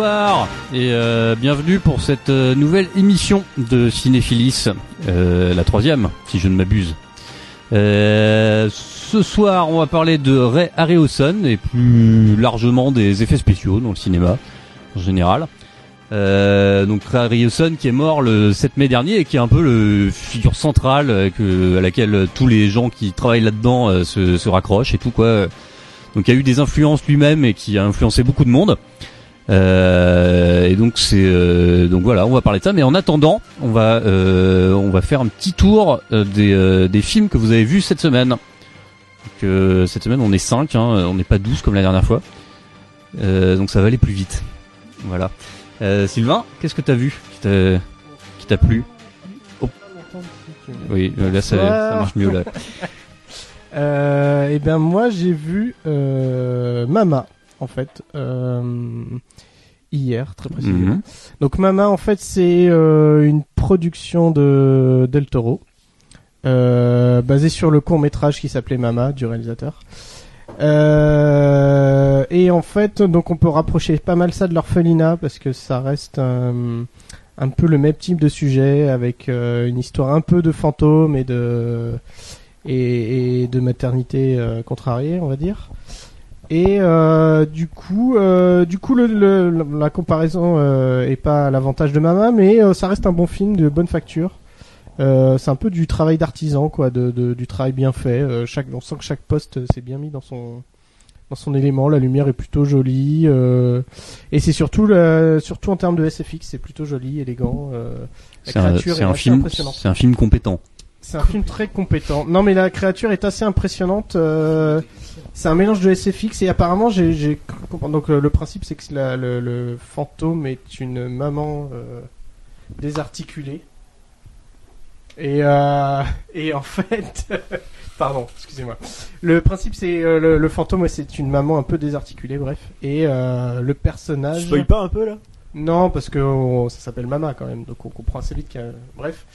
bonsoir et euh, bienvenue pour cette euh, nouvelle émission de Cinéphilis, euh, la troisième si je ne m'abuse. Euh, ce soir on va parler de Ray Harryhausen et plus largement des effets spéciaux dans le cinéma en général. Euh, donc Ray Harryhausen qui est mort le 7 mai dernier et qui est un peu le figure centrale euh, que, à laquelle tous les gens qui travaillent là-dedans se, se raccrochent et tout quoi. Donc il y a eu des influences lui-même et qui a influencé beaucoup de monde. Euh, et donc c'est euh, donc voilà, on va parler de ça. Mais en attendant, on va euh, on va faire un petit tour euh, des, euh, des films que vous avez vus cette semaine. Donc, euh, cette semaine, on est 5 hein, on n'est pas 12 comme la dernière fois. Euh, donc ça va aller plus vite. Voilà. Euh, Sylvain, qu'est-ce que t'as vu qui t'a plu? Oui, euh, là ça, ça marche mieux là. Euh, et ben moi j'ai vu euh, Mama en fait euh, hier très précisément. Mhm. Donc Mama en fait c'est euh, une production de Del Toro euh, basée sur le court métrage qui s'appelait Mama du réalisateur. Euh, et en fait donc on peut rapprocher pas mal ça de l'orphelinat parce que ça reste un, un peu le même type de sujet avec une histoire un peu de fantôme et de et, et de maternité contrariée, on va dire. Et euh, du coup, euh, du coup, le, le- la comparaison euh, est pas à l'avantage de Mama, mais euh, ça reste un bon film de bonne facture. Euh, c'est un peu du travail d'artisan, quoi, de, de- du travail bien fait. Euh, chaque, on sent que chaque poste s'est bien mis dans son dans son élément. La lumière est plutôt jolie, euh, et c'est surtout surtout en termes de SFX, c'est plutôt joli, élégant. euh, C'est un, est un film, c'est un film compétent. C'est un film très compétent. Non, mais la créature est assez impressionnante. euh, c'est un mélange de SFX et apparemment, j'ai, donc euh, le principe, c'est que le, fantôme est une maman euh, désarticulée. Et euh, et en fait, pardon, excusez-moi. Le principe, c'est le, fantôme, c'est une maman un peu désarticulée, bref. Et le personnage. Spoil pas un peu là? Non, parce que ça s'appelle Mama quand même, donc on comprend assez vite qu'il y a... Bref.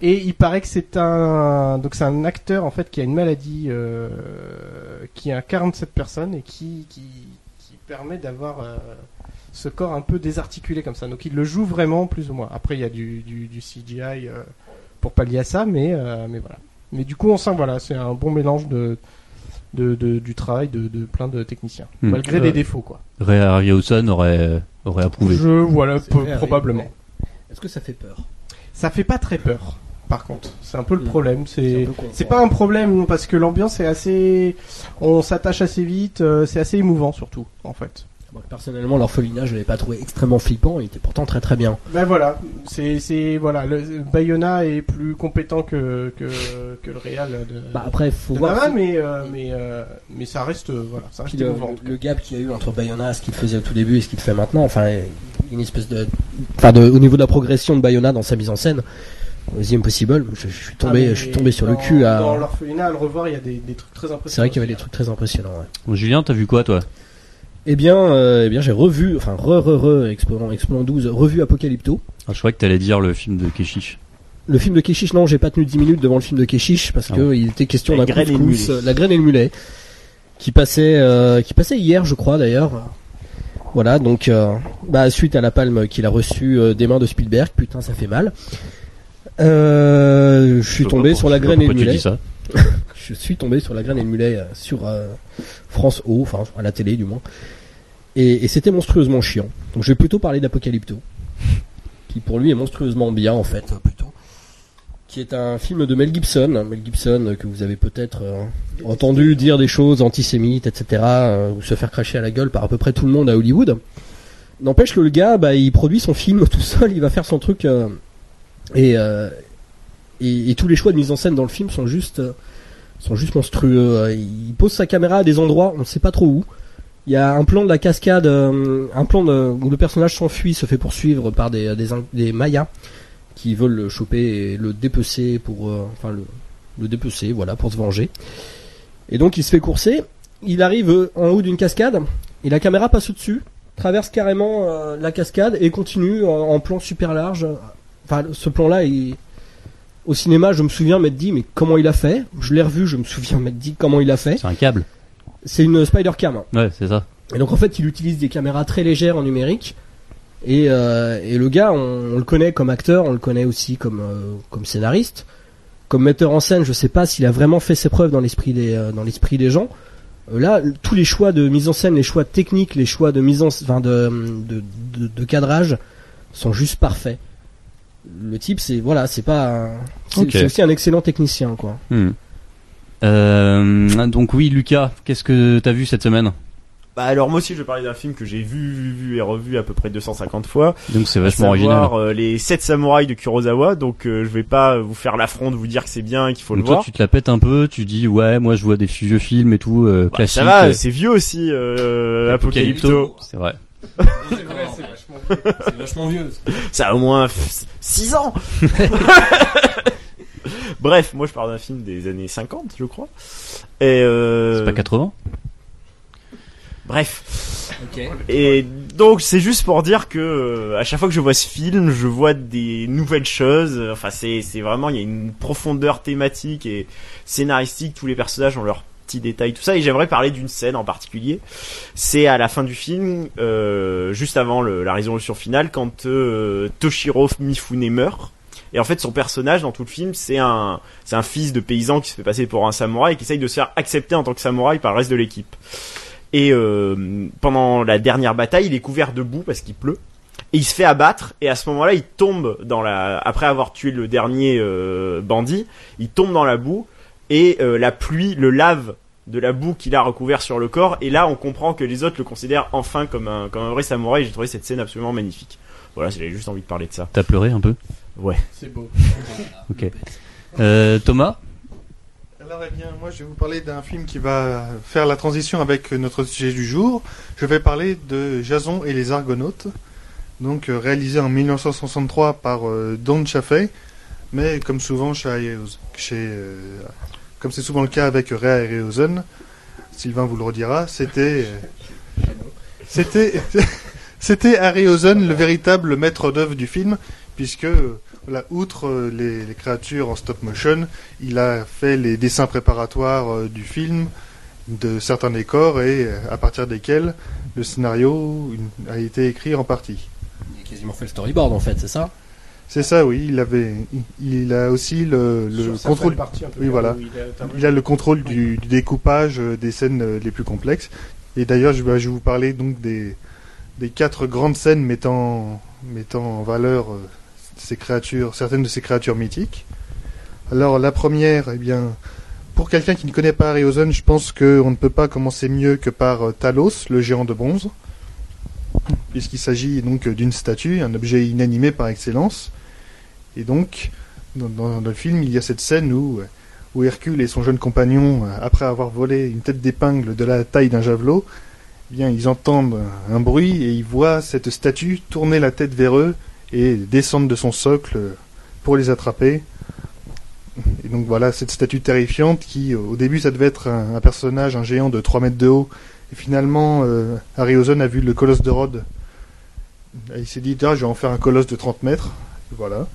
Et il paraît que c'est un... Donc c'est un acteur en fait qui a une maladie euh, qui incarne cette personne et qui, qui, permet d'avoir euh, ce corps un peu désarticulé comme ça. Donc il le joue vraiment plus ou moins. Après il y a du, CGI euh, pour pallier à ça, mais, mais voilà. Mais du coup on sent voilà, c'est un bon mélange de... De, de- du travail de, de plein de techniciens, Hmm. malgré Euh, des défauts quoi. Ray Harryhausen aurait aurait approuvé. Je voilà C'est peu- vrai, probablement. ouais. Est-ce que ça fait peur? Ça fait pas très peur, par contre. C'est un peu le Mm. problème. C'est C'est pas un problème parce que l'ambiance est assez. On s'attache assez vite. euh, c'est assez émouvant surtout, en fait. Moi, Personnellement, l'orphelinat, je l'avais pas trouvé extrêmement flippant. Il était pourtant très très bien. Ben voilà. C'est c'est voilà. Le, Bayona est plus compétent que que, que le Real de. Bah après, faut de voir. Mais euh, mais euh, mais ça reste euh, voilà. Ça reste le, émouvant. gap qu'il y a eu entre Bayona, ce qu'il faisait au tout début et ce qu'il fait maintenant, enfin, une espèce de, enfin, de, au niveau de la progression de Bayona dans sa mise en scène, The Impossible, je, je suis Ah, tombé, mais je suis tombé sur le cul à. Dans l'orphelinat, à le revoir, il y a des, des trucs très impressionnants. C'est vrai qu'il y avait des trucs très impressionnants. Ouais. Bon, Julien, t'as vu quoi toi? Eh bien, euh, eh bien, j'ai revu, enfin, re, re, re, Explorant, Explorant 12, revu Apocalypto. ah, Je croyais que t'allais dire le film de Keshish. Le film de Keshish, non, j'ai pas tenu 10 minutes devant le film de Keshish parce Ah que il était question La d'un graine et le couscous, mulet. euh, la graine et le mulet, qui passait, euh, qui passait hier, je crois d'ailleurs. Voilà, donc, euh, bah, suite à la palme qu'il a reçue euh, des mains de Spielberg, putain, ça fait mal. Euh, je suis tombé sur la graine et le tu mulet. dis ça? Je suis tombé sur la graine et le mulet euh, sur euh, France O, enfin à la télé du moins. Et, et c'était monstrueusement chiant. Donc je vais plutôt parler d'Apocalypto, qui pour lui est monstrueusement bien en fait, euh, plutôt. Qui est un film de Mel Gibson, Mel Gibson que vous avez peut-être euh, entendu dire des choses antisémites, etc., euh, ou se faire cracher à la gueule par à peu près tout le monde à Hollywood. N'empêche que le gars, bah, il produit son film tout seul, il va faire son truc, et, euh, et, tous les choix de mise en scène dans le film sont juste, euh, sont juste monstrueux. Euh, Il pose sa caméra à des endroits, on ne sait pas trop où. Il y a un plan de la cascade, euh, un plan où le personnage s'enfuit, se fait poursuivre par des, Mayas qui veulent le choper et le dépecer pour, enfin le, dépecer, voilà, pour se venger. Et donc il se fait courser. Il arrive en haut d'une cascade et la caméra passe au-dessus, traverse carrément la cascade et continue en, en plan super large. Enfin, ce plan-là, il, au cinéma, je me souviens m'être dit, mais comment il a fait? Je l'ai revu, je me souviens m'être dit comment il a fait. C'est un câble. C'est une Spider Cam. Ouais, c'est ça. Et donc en fait, il utilise des caméras très légères en numérique Et, euh, et le gars, on, on le connaît comme acteur, on le connaît aussi comme euh, comme scénariste, comme metteur en scène. Je sais pas s'il a vraiment fait ses preuves dans l'esprit des euh, dans l'esprit des gens. Là, tous les choix de mise en scène, les choix techniques, les choix de mise en, enfin de de, de, de cadrage sont juste parfaits. Le type, c'est voilà, c'est pas, un- c'est aussi un excellent technicien, quoi. Hmm. Euh, donc oui, Lucas, qu'est-ce que t'as vu cette semaine? Bah alors moi aussi je vais parler d'un film que j'ai vu, vu, vu et revu à peu près 250 fois. Donc c'est vachement savoir, original. euh, les 7 samouraïs de Kurosawa. Donc euh, je vais pas vous faire l'affront de vous dire que c'est bien et qu'il faut Donc le toi, voir. tu te la pètes un peu, tu dis ouais, moi je vois des vieux films et tout euh, Bah, classiques. ça va, c'est vieux aussi euh, Apocalypto. C'est vrai. C'est vachement vieux. Ça a au moins 6 ans. Bref, moi je parle d'un film des années 50, je crois. Et euh... C'est pas 80 Bref. Et donc c'est juste pour dire que euh, à chaque fois que je vois ce film, je vois des nouvelles choses. Enfin c'est c'est vraiment il y a une profondeur thématique et scénaristique. Tous les personnages ont leurs petits détails, tout ça. Et j'aimerais parler d'une scène en particulier. C'est à la fin du film, euh, juste avant la résolution finale, quand euh, Toshiro Mifune meurt. Et en fait, son personnage dans tout le film, c'est un, c'est un fils de paysan qui se fait passer pour un samouraï et qui essaye de se faire accepter en tant que samouraï par le reste de l'équipe. Et euh, pendant la dernière bataille, il est couvert de boue parce qu'il pleut. Et il se fait abattre. Et à ce moment-là, il tombe dans la. Après avoir tué le dernier bandit, il tombe dans la boue et euh, la pluie le lave de la boue qu'il a recouvert sur le corps. Et là, on comprend que les autres le considèrent enfin comme un comme un vrai samouraï. J'ai trouvé cette scène absolument magnifique. Voilà, j'avais juste envie de parler de ça. T'as pleuré un peu? Ouais. C'est beau. Ok. Euh, Thomas? Alors, eh bien, moi, je vais vous parler d'un film qui va faire la transition avec notre sujet du jour. Je vais parler de Jason et les Argonautes, donc euh, réalisé en 1963 par euh, Don Chaffee, mais comme souvent chez, euh, comme c'est souvent le cas avec Ray Harryhausen, Sylvain vous le redira, c'était c'était c'était Harryhausen le véritable maître d'œuvre du film, puisque outre euh, les, les créatures en stop motion, il a fait les dessins préparatoires euh, du film, de certains décors et euh, à partir desquels le scénario a été écrit en partie. Il a quasiment fait le storyboard en fait, c'est ça? C'est ça, oui. Il avait, il, a aussi le, contrôle. parties, en tout oui, cas, voilà. il a- Il a le contrôle du, du découpage euh, des scènes euh, les plus complexes. Et d'ailleurs, je, vais- je vais vous parler donc des, des quatre grandes scènes mettant, mettant en valeur euh, ces créatures, certaines de ces créatures mythiques. Alors la première, eh bien, pour quelqu'un qui ne connaît pas Harryhausen, je pense qu'on ne peut pas commencer mieux que par Talos, le géant de bronze, puisqu'il s'agit donc d'une statue, un objet inanimé par excellence. Et donc, dans, le film, il y a cette scène où, Hercule et son jeune compagnon, après avoir volé une tête d'épingle de la taille d'un javelot, eh bien, ils entendent un bruit et ils voient cette statue tourner la tête vers eux et descendre de son socle pour les attraper. Et donc voilà, cette statue terrifiante qui, au début, ça devait être un, personnage, un géant de 3 mètres de haut. Et finalement, euh, Harryhausen a vu le colosse de Rhodes. Il s'est dit, ah, je vais en faire un colosse de 30 mètres. Voilà.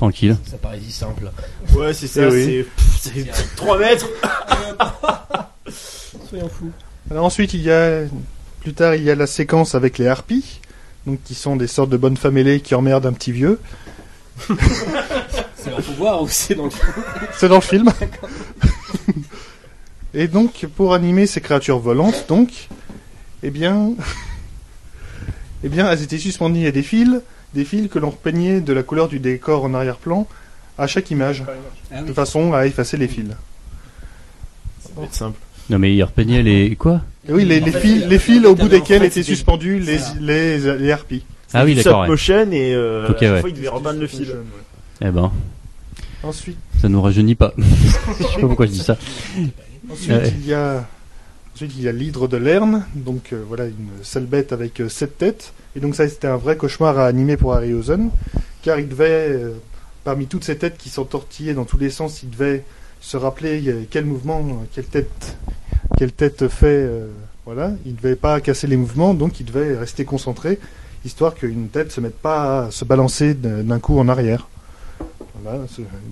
Tranquille. Ça paraît si simple. Ouais, c'est ça. Eh oui. C'est pff, c'est 3 mètres. Soyons fous. Alors ensuite, il y a plus tard, il y a la séquence avec les harpies, donc qui sont des sortes de bonnes femmes ailées qui emmerdent un petit vieux. C'est un pouvoir ou c'est dans le C'est dans le film. Et donc, pour animer ces créatures volantes, donc, eh bien, eh bien, elles étaient suspendues à des fils, des fils que l'on repeignait de la couleur du décor en arrière-plan à chaque image, Ah de façon à effacer les fils. Ça va être simple. Non mais il repeignait les quoi? Et oui, les, les fils, les fils au bout desquels étaient suspendus les, les, les harpies. Ah oui, d'accord. stop ouais. motion et euh, Ok, à chaque ouais. fois il devait repeindre le fil. Eh ben, Ensuite, ça nous rajeunit pas. je sais pas pourquoi je dis ça. Ensuite, Ouais. il y a ensuite il y a l'hydre de Lerne, donc euh, voilà une sale bête avec euh, sept têtes. Et donc ça c'était un vrai cauchemar à animer pour Harryhausen, car il devait euh, parmi toutes ces têtes qui sont tortillées dans tous les sens, il devait se rappeler quel mouvement, quelle tête, quelle tête fait. voilà, il devait pas casser les mouvements, donc il devait rester concentré, histoire qu'une tête se mette pas à se balancer d'un coup en arrière.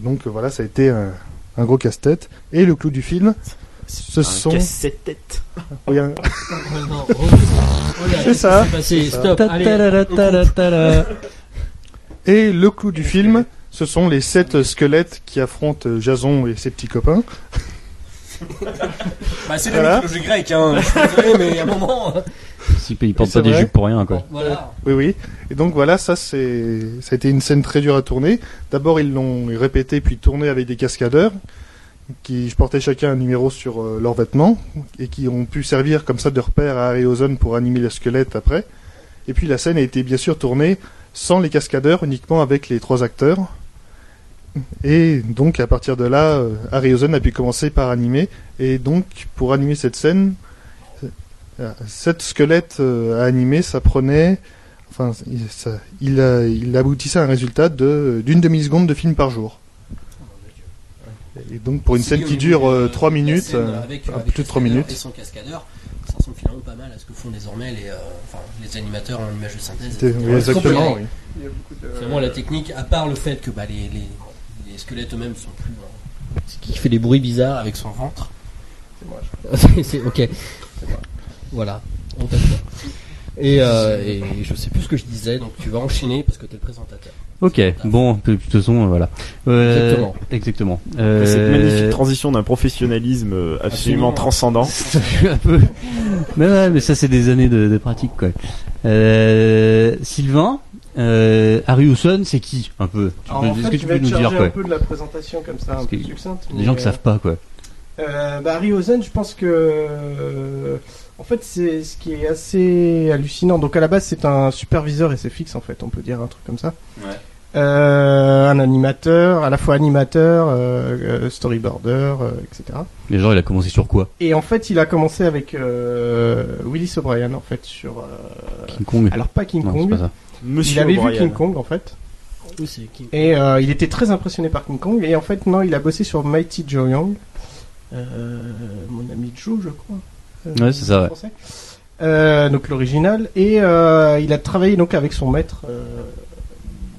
Donc voilà, ça a été un gros casse-tête. Et le clou du film, Ce sont. casse-tête tête. Oui, un- Non, C'est ça. C'est ça. stop. Et le clou du film, ce sont les sept squelettes qui affrontent Jason et ses petits copains. Bah, c'est Voilà. la mythologie grecque, hein. Je suis désolé, mais à un moment. Si, Ils portent C'est pas des vrai. jupes pour rien, quoi. Voilà. Oui, oui. Et donc voilà, ça c'est, ça a été une scène très dure à tourner. D'abord ils l'ont répété puis tourné avec des cascadeurs qui portaient chacun un numéro sur euh, leurs vêtements et qui ont pu servir comme ça de repère à Harry Ozone pour animer le squelette après. Et puis la scène a été bien sûr tournée sans les cascadeurs, uniquement avec les trois acteurs. Et donc à partir de là, euh, Harry Ozone a pu commencer par animer. Et donc pour animer cette scène, euh, sept squelettes euh, à animer, ça prenait Enfin, il, il aboutissait à un résultat d'une demi seconde de film par jour. Et donc pour une scène qui dure de euh, la 3 minutes, euh, avec, un avec plus de 3 cascadeur minutes. Et sans cascadeur, ça ressemble finalement pas mal à ce que font désormais les, euh, enfin, les animateurs en image de synthèse. Oui, exactement. Oui. Finalement, la technique, à part le fait que bah, les, les, les squelettes eux-mêmes sont plus. ce qui fait des bruits bizarres avec son ventre. C'est c'est- ok. Voilà. On. Et, euh, et je sais plus ce que je disais, donc tu vas enchaîner parce que t'es le présentateur. Ok, bon, de toute façon, voilà. Euh, Exactement. Exactement. Euh, Cette magnifique transition d'un professionnalisme euh, absolument, Absolument. transcendant. ça fait un peu. Mais ouais, mais ça c'est des années de, de pratique quoi. Euh, Sylvain, euh, Harry Hawson, c'est qui un peu? Est-ce fait, que je tu vais peux nous te dire quoi? un peu de la présentation comme ça, un peu succincte. Les gens qui savent pas quoi. Euh, bah, Harry Ozen, je pense que euh, en fait c'est ce qui est assez hallucinant. Donc à la base c'est un superviseur SFX en fait, on peut dire un truc comme ça. Ouais. Euh, un animateur, à la fois animateur, euh, euh, storyboarder, euh, etc. Les gens, il a commencé sur quoi? Et en fait il a commencé avec euh, Willis O'Brien en fait sur. euh, King Kong alors pas King Non, c'est Kong. pas ça. Monsieur il avait vu. King Kong en fait. Oui, c'est qui Et euh, il était très impressionné par King Kong. Et en fait, non, il a bossé sur Mighty Joe Young. Euh, mon ami Joe, je crois. Euh, Ouais, c'est ça, ouais. Euh, donc l'original. Et euh, il a travaillé donc avec son maître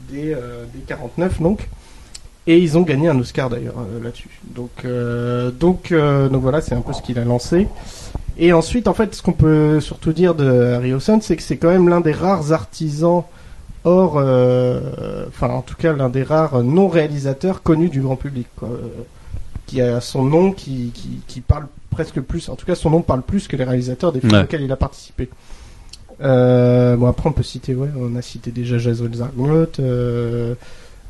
des, des 49 donc. Et ils ont gagné un Oscar d'ailleurs euh, là-dessus. Donc euh, donc euh, donc voilà, c'est un peu ce qu'il a lancé. Et ensuite, en fait, ce qu'on peut surtout dire de Harry c'est que c'est quand même l'un des rares artisans hors, enfin en tout cas l'un des rares non réalisateurs connus du grand public, quoi, qui a son nom qui, qui, qui parle presque plus, en tout cas son nom parle plus que les réalisateurs des films Ouais. auxquels il a participé. Euh, bon après on peut citer, ouais, on a cité déjà Jason Zargnot, euh,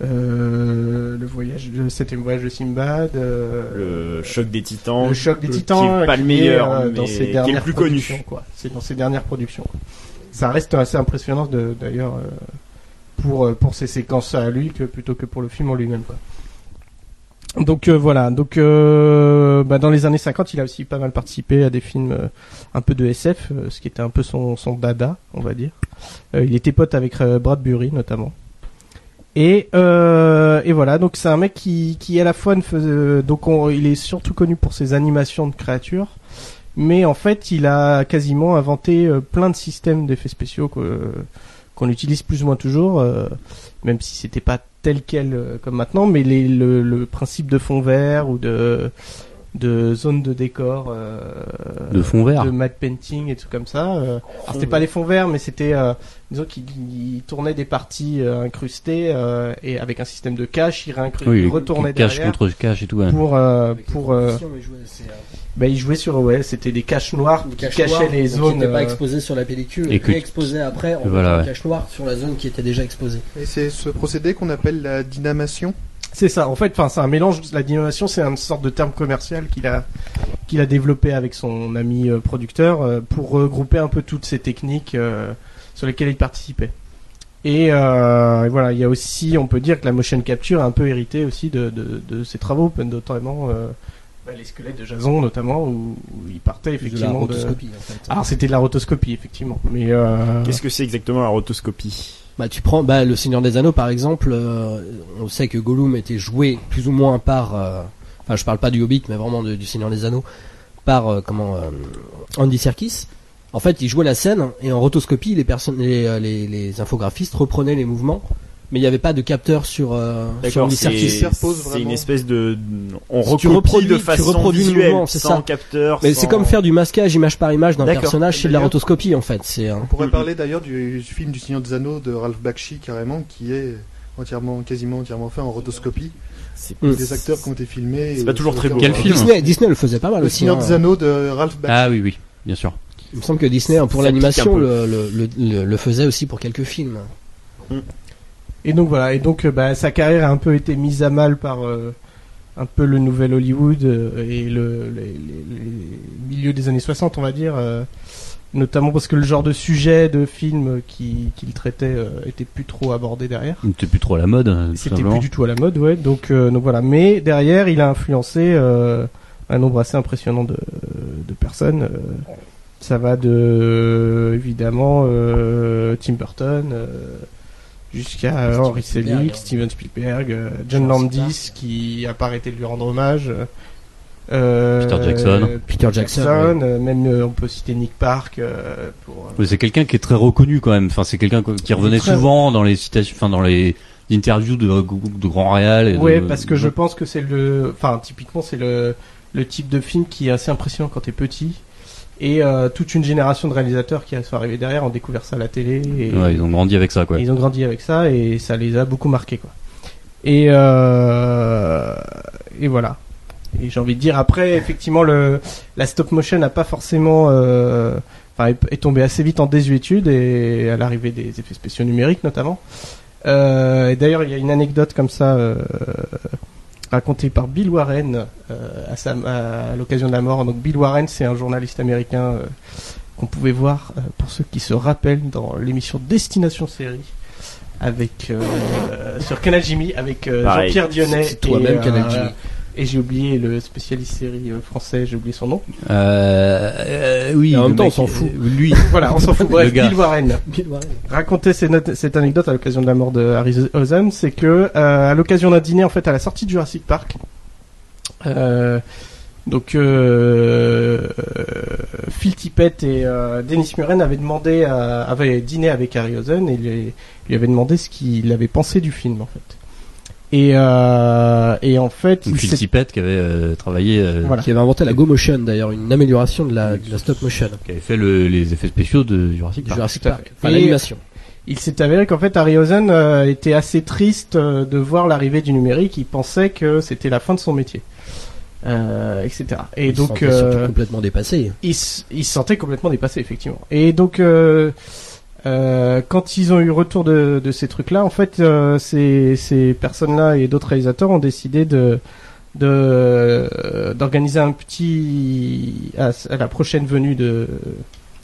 euh, le voyage, le septième voyage de Simbad, euh, Le choc des titans. le choc des qui titans, est pas le qui meilleur, euh, mais dans qui est le plus connu. quoi. C'est dans ses dernières productions. quoi. Ça reste assez impressionnant de- d'ailleurs pour pour ses séquences à lui que plutôt que pour le film en lui-même. quoi. Donc euh, voilà, donc euh, bah, dans les années 50, il a aussi pas mal participé à des films euh, un peu de SF, euh, ce qui était un peu son son dada, on va dire. Euh, il était pote avec Bradbury notamment. Et, et voilà, donc c'est un mec qui, qui à la fois ne faisait, donc on- il est surtout connu pour ses animations de créatures, mais en fait il a quasiment inventé plein de systèmes d'effets spéciaux qu'on utilise plus ou moins toujours, même si c'était pas tel quel euh, comme maintenant, mais les, le, le principe de fond vert ou de de zone de décor, euh, De fond vert. de matte painting et tout comme ça. euh. Alors c'était pas des fonds verts, mais c'était euh, disons qu'ils ils tournaient des parties euh, incrustées euh, et avec un système de cache, ils réincru- Oui, retournaient cache derrière contre cache et tout. ouais. pour euh, Avec les pour euh, conditions, mais jouer, c'est, euh, bah ils jouaient sur ouais, c'était des caches noires une qui cache cachaient noire, les donc zones. Qui n'était pas euh, exposée sur la pellicule et et que- exposée après en Voilà, ouais. cache noire sur la zone qui était déjà exposée. Et c'est ce procédé qu'on appelle la dynamation. C'est ça. En fait, enfin, c'est un mélange. La dynamation, c'est une sorte de terme commercial qu'il a qu'il a développé avec son ami euh, producteur euh, pour regrouper un peu toutes ces techniques euh, sur lesquelles il participait. Et, euh, et voilà, il y a aussi, on peut dire que la motion capture a un peu hérité aussi de, de, de ses travaux, notamment euh, bah, les squelettes de Jason, notamment où, où il partait de la effectivement de. en fait. Alors c'était de la rotoscopie effectivement, mais euh... Qu'est-ce que c'est exactement la rotoscopie? Bah, tu prends bah, le Seigneur des Anneaux par exemple. euh, on sait que Gollum était joué plus ou moins par. euh, Enfin, je parle pas du Hobbit, mais vraiment du Seigneur des Anneaux par euh, comment Andy Serkis. En fait, il jouait la scène et en rotoscopie, les les, les infographistes reprenaient les mouvements mais il n'y avait pas de capteur sur euh, sur D'accord, c'est c'est une espèce de on Si tu recopie reproduis- de tu façon le visuelle mouvement, c'est sans ça. capteur. Mais sans- c'est comme faire du masquage image par image d'un personnage chez de la rotoscopie en fait. C'est un- On pourrait Mhm. parler d'ailleurs du film du Seigneur des Anneaux de Ralph Bakshi carrément, qui est entièrement, quasiment entièrement fait en rotoscopie. c'est Mm. Des acteurs qui ont été filmés. C'est pas toujours très le beau. Quel terrain. film Disney, Disney le faisait pas mal Le aussi. Seigneur hein. des Anneaux de Ralph Bakshi. Ah oui, oui, bien sûr. Il me semble que Disney pour l'animation le, le, le, le- le faisait aussi pour quelques films. Et donc voilà, et donc euh, bah, sa carrière a un peu été mise à mal par euh, un peu le nouvel Hollywood euh, et le les, les- les milieux des années 60, on va dire, euh, notamment parce que le genre de sujet de film qui- qu'il traitait était plus trop abordé derrière. T'es plus trop à la mode, tout C'était plus du tout à la mode, ouais. Donc, donc voilà. Mais derrière, il a influencé un nombre assez impressionnant de, de personnes. ça va de évidemment Tim Burton jusqu'à euh, Henry Selick, hein. Steven Spielberg, euh, John Landis qui a pas arrêté de lui rendre hommage. euh, Peter Jackson. Peter Jackson, Jackson, euh, même euh, on peut citer Nick Park euh, pour euh, Mais c'est quelqu'un qui est très reconnu quand même. Enfin, c'est quelqu'un qui revenait très- souvent dans les citations, enfin dans les interviews de, de et de- Ouais, parce que je pense que c'est le, enfin typiquement c'est le le type de film qui est assez impressionnant quand t'es petit. Et euh, toute une génération de réalisateurs qui sont arrivés derrière ont découvert ça à la télé. Et, Ouais, ils ont grandi avec ça, quoi. ils ont grandi avec ça et ça les a beaucoup marqués quoi. Et euh, et voilà. Et j'ai envie de dire après effectivement le la stop motion n'a pas forcément euh, enfin est, est tombée assez vite en désuétude et à l'arrivée des effets spéciaux numériques notamment. Euh, et d'ailleurs il y a une anecdote comme ça racontée par Bill Warren euh, à, sa, à l'occasion de la mort. Donc Bill Warren c'est un journaliste américain euh, qu'on pouvait voir euh, pour ceux qui se rappellent dans l'émission Destination Série avec euh, sur Canal Jimmy avec euh. Jean-Pierre Dionnet C'est toi-même, Canal Jimmy. Et j'ai oublié le spécialiste série euh, français, j'ai oublié son nom. Euh, euh, oui. Et en même temps, mec, on s'en fout. Lui. Voilà, on s'en fout. Bref. Bill Warren racontait ces notes- cette anecdote à l'occasion de la mort de Harryhausen, c'est que euh, à l'occasion d'un dîner en fait à la sortie de Jurassic Park, euh, donc euh, Phil Tippett et euh, Dennis Muren avaient demandé, à- avaient dîné avec Harryhausen et lui, lui avaient demandé ce qu'il avait pensé du film en fait. Et, euh, et en fait, il Phil Tippett qui avait euh, travaillé, euh, Voilà. Qui avait inventé la Go Motion d'ailleurs, une amélioration de la, de la stop motion qui avait fait le- les effets spéciaux de Jurassic Park. Jurassic. Enfin, l'animation. Il s'est avéré qu'en fait Harryhausen euh, était assez triste euh, de voir l'arrivée du numérique. Il pensait que c'était la fin de son métier, euh, etc. Et Il se donc sentait surtout euh, complètement dépassé. il, se sentait complètement dépassé effectivement. Et donc euh, euh, quand ils ont eu retour de, de ces trucs-là, en fait, euh, ces, ces personnes-là et d'autres réalisateurs ont décidé de euh, d'organiser un petit à, la prochaine venue de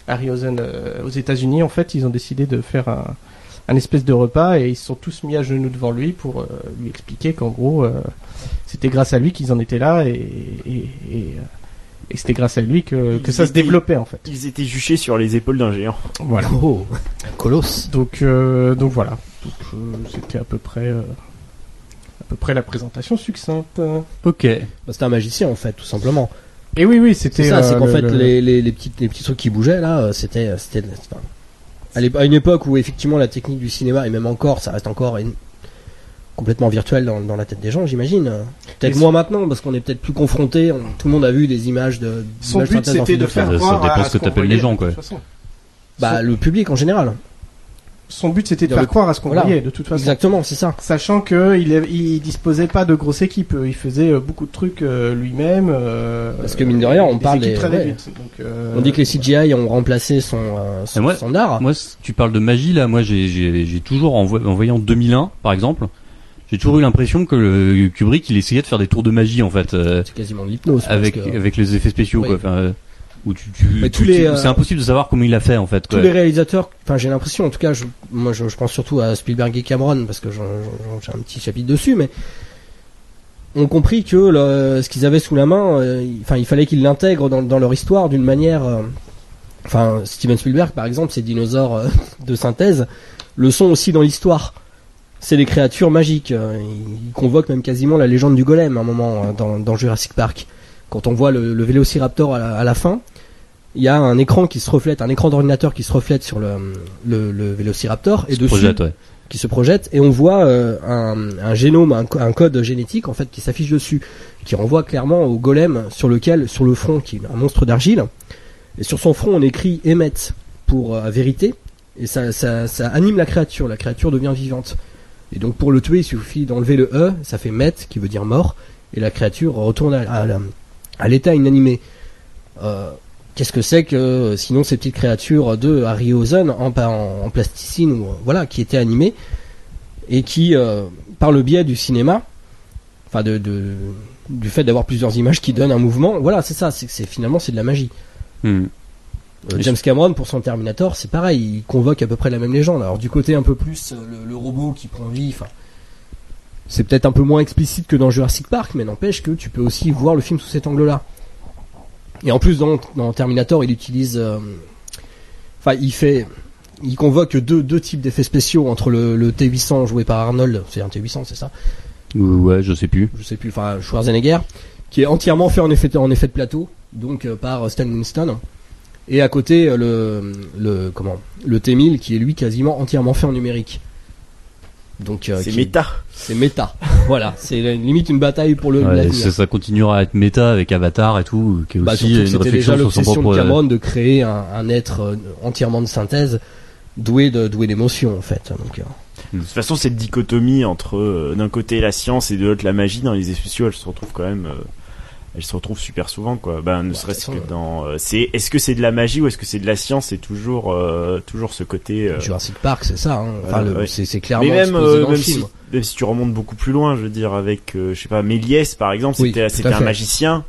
Harryhausen euh, aux États-Unis. En fait, ils ont décidé de faire un un espèce de repas et ils se sont tous mis à genoux devant lui pour lui expliquer qu'en gros c'était grâce à lui qu'ils en étaient là et, et, et, et c'était grâce à lui que, que ça se développait en fait. Ils étaient juchés sur les épaules d'un géant. Voilà. Oh, colosse. Donc donc donc voilà. Donc euh, c'était à peu près euh, à peu près la présentation succincte. Ok. Bah, c'était un magicien en fait, tout simplement. Et oui oui c'était C'est ça, euh, c'est qu'en le- fait le- les, les, les petits les petits trucs qui bougeaient là, euh, c'était c'était enfin, à une époque où effectivement la technique du cinéma et même encore, ça reste encore une- complètement virtuel dans, dans la tête des gens, j'imagine. Peut-être moins maintenant parce qu'on est peut-être plus confronté. Tout le monde a vu des images de. son but c'était de faire Ça- ça croire dépend ce que t'appelles les gens, quoi. Bah le public en général. Son but c'était de faire le- croire à ce qu'on Voilà. voyait de toute façon. Exactement, c'est ça. Sachant que il, disposait pas de grosse équipe, il faisait euh, beaucoup de trucs euh, lui-même. euh, Parce que mine de rien, on des parle des- très ouais. réduites. Donc, euh, On dit que les CGI ont remplacé son euh, moi- son art. Moi, tu parles de magie là. Moi, j'ai toujours en, vo- en voyant 2001, par exemple, j'ai toujours eu l'impression que le Kubrick il essayait de faire des tours de magie en fait euh, C'est quasiment l'hypnose. avec que avec les effets spéciaux Oui. quoi. Enfin, où tu, tu, Mais tu- tous les, tu- euh, c'est impossible de savoir comment il l'a fait en fait. tous les réalisateurs, enfin j'ai l'impression, en tout cas, je, moi je, je pense surtout à Spielberg et Cameron parce que j'ai un petit chapitre dessus, mais ont compris que le- ce qu'ils avaient sous la main, euh, il- enfin il fallait qu'ils l'intègrent dans, dans leur histoire d'une manière. euh, Enfin Steven Spielberg par exemple, ces dinosaures de synthèse le sont aussi dans l'histoire. C'est des créatures magiques. euh, Ils convoquent même quasiment la légende du golem à un moment euh, dans, dans Jurassic Park. Quand on voit le, le Vélociraptor à la, à la fin, il y a un écran qui se reflète, un écran d'ordinateur qui se reflète sur le, le, le Vélociraptor et Se dessus, projette, ouais. qui se projette et on voit euh, un, un génome, un, co- un code génétique en fait qui s'affiche dessus, qui renvoie clairement au golem sur lequel, sur le front, qui est un monstre d'argile. Et sur son front, on écrit Emmet pour euh, vérité, et ça, ça, ça anime la créature. La créature devient vivante. Et donc pour le tuer, il suffit d'enlever le E, ça fait Met, qui veut dire mort, et la créature retourne à, à l'état inanimé. Euh, Qu'est-ce que c'est que sinon ces petites créatures de Harryhausen en, pa- en, en plasticine ou euh, voilà qui étaient animées et qui euh, par le biais du cinéma, enfin du fait d'avoir plusieurs images qui donnent un mouvement, voilà c'est ça, c'est- finalement c'est de la magie. Hmm. Euh, James Cameron pour son Terminator, c'est pareil, il convoque à peu près la même légende. Alors du côté un peu plus euh, le, le robot qui prend vie, enfin c'est peut-être un peu moins explicite que dans Jurassic Park, mais n'empêche que tu peux aussi voir le film sous cet angle-là. Et en plus dans, dans Terminator, il utilise, euh, enfin il fait, il convoque deux, deux types d'effets spéciaux entre le, le T800 joué par Arnold, c'est un T800 c'est ça, Ouais, je sais plus. je sais plus, enfin Schwarzenegger, qui est entièrement fait en effet, en effet de plateau, donc euh, par Stan Winston. Et à côté euh, le, le comment le T1000 qui est lui quasiment entièrement fait en numérique. Donc euh, C'est qui- méta. c'est méta. voilà, c'est limite une bataille pour le Ouais, ça, ça continuera à être méta avec Avatar et tout, qui est Bah, aussi une réflexion déjà sur son l'obsession de propre. Cameron de créer un, un être euh, entièrement de synthèse, doué de doué d'émotion en fait. Donc, euh, De toute façon, cette dichotomie entre euh, d'un côté la science et de l'autre la magie dans les spéciaux, elle se retrouve quand même. Euh, elle se retrouve super souvent, quoi. Ben, ne Bah, serait-ce que toute dans. euh, c'est est-ce que c'est de la magie ou est-ce que c'est de la science? C'est toujours euh, toujours ce côté. euh, Jurassic Park, c'est ça. Hein. Enfin, ouais. c'est c'est clairement mais même, euh, dans même, si, même si tu remontes beaucoup plus loin, je veux dire, avec, euh, je sais pas, Méliès par exemple, Oui, c'était c'était un fait. magicien,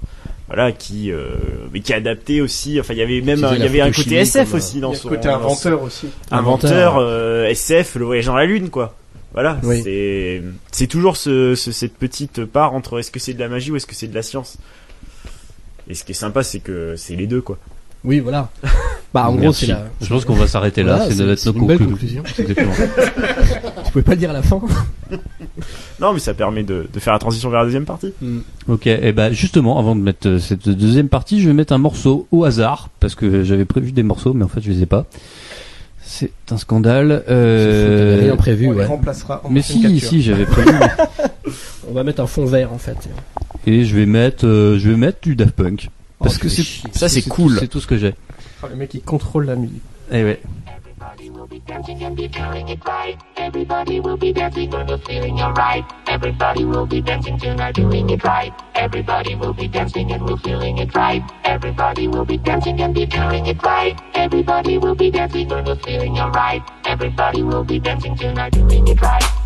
voilà, qui euh, mais qui adaptait aussi. Enfin, il y avait même, il y avait un côté SF comme, euh, aussi dans a son ce côté inventeur aussi. inventeur, Inventeur. euh, SF, le voyage dans la lune, quoi. Voilà, Oui. c'est c'est toujours ce, ce- cette petite part entre est-ce que c'est de la magie ou est-ce que c'est de la science. Et ce qui est sympa, c'est que c'est les deux, quoi. Oui, voilà. Bah, en gros, c'est la. Je pense qu'on va s'arrêter là. Voilà, c'est notre c'est une belle conclu- conclusion. Exactement. Tu pouvais pas le dire à la fin. Non, mais ça permet de, de faire la transition vers la deuxième partie. Ok, et ben justement, avant de mettre euh, cette deuxième partie, je vais mettre un morceau au hasard parce que j'avais prévu des morceaux, mais en fait je les ai pas. C'est un scandale. Euh... Rien prévu, On les ouais. remplacera en Mais si, capture. si, j'avais prévu. On va mettre un fond vert en fait. et je vais mettre, euh, je vais mettre du Daft Punk parce Oh, que c'est. Ça, c'est cool. C'est tout ce que j'ai. Ah, le mec il contrôle la musique. Eh ouais. Dancing and be doing it right. Everybody will be dancing when they're feeling alright. Everybody will be dancing tonight, doing it right. Everybody will be dancing and we're feeling it right. Everybody will be dancing and be doing it right. Everybody will be dancing when they're feeling alright. Everybody will be dancing tonight, doing it right.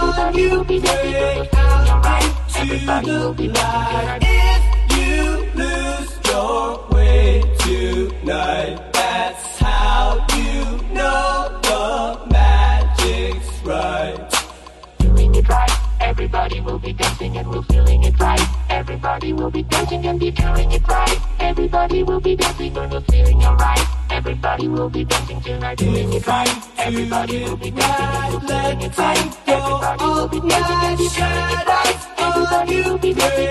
Feeling alright. Everybody will be dancing tonight. If you lose your way tonight, that's how you know the magic's right. doing it right. Everybody will be dancing and we're feeling it right. Everybody will be dancing and be doing it right. Everybody will be dancing when we're feeling alright. Everybody will be dancing tonight, doing it right. Everybody will be dancing tonight, doing it right. Everybody will be dancing tonight, doing it right. Everybody will be dancing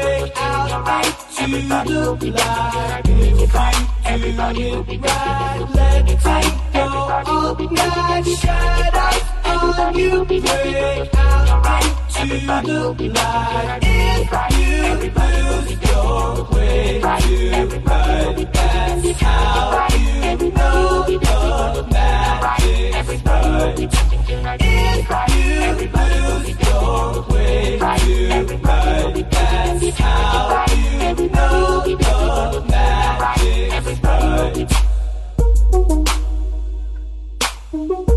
tonight, doing it right. Everybody will be dancing tonight, doing it right. Everybody will be dancing tonight, all you break out into the light If you lose your way to That's how you know magic's right If you lose your way That's how you know magic's right Thank you.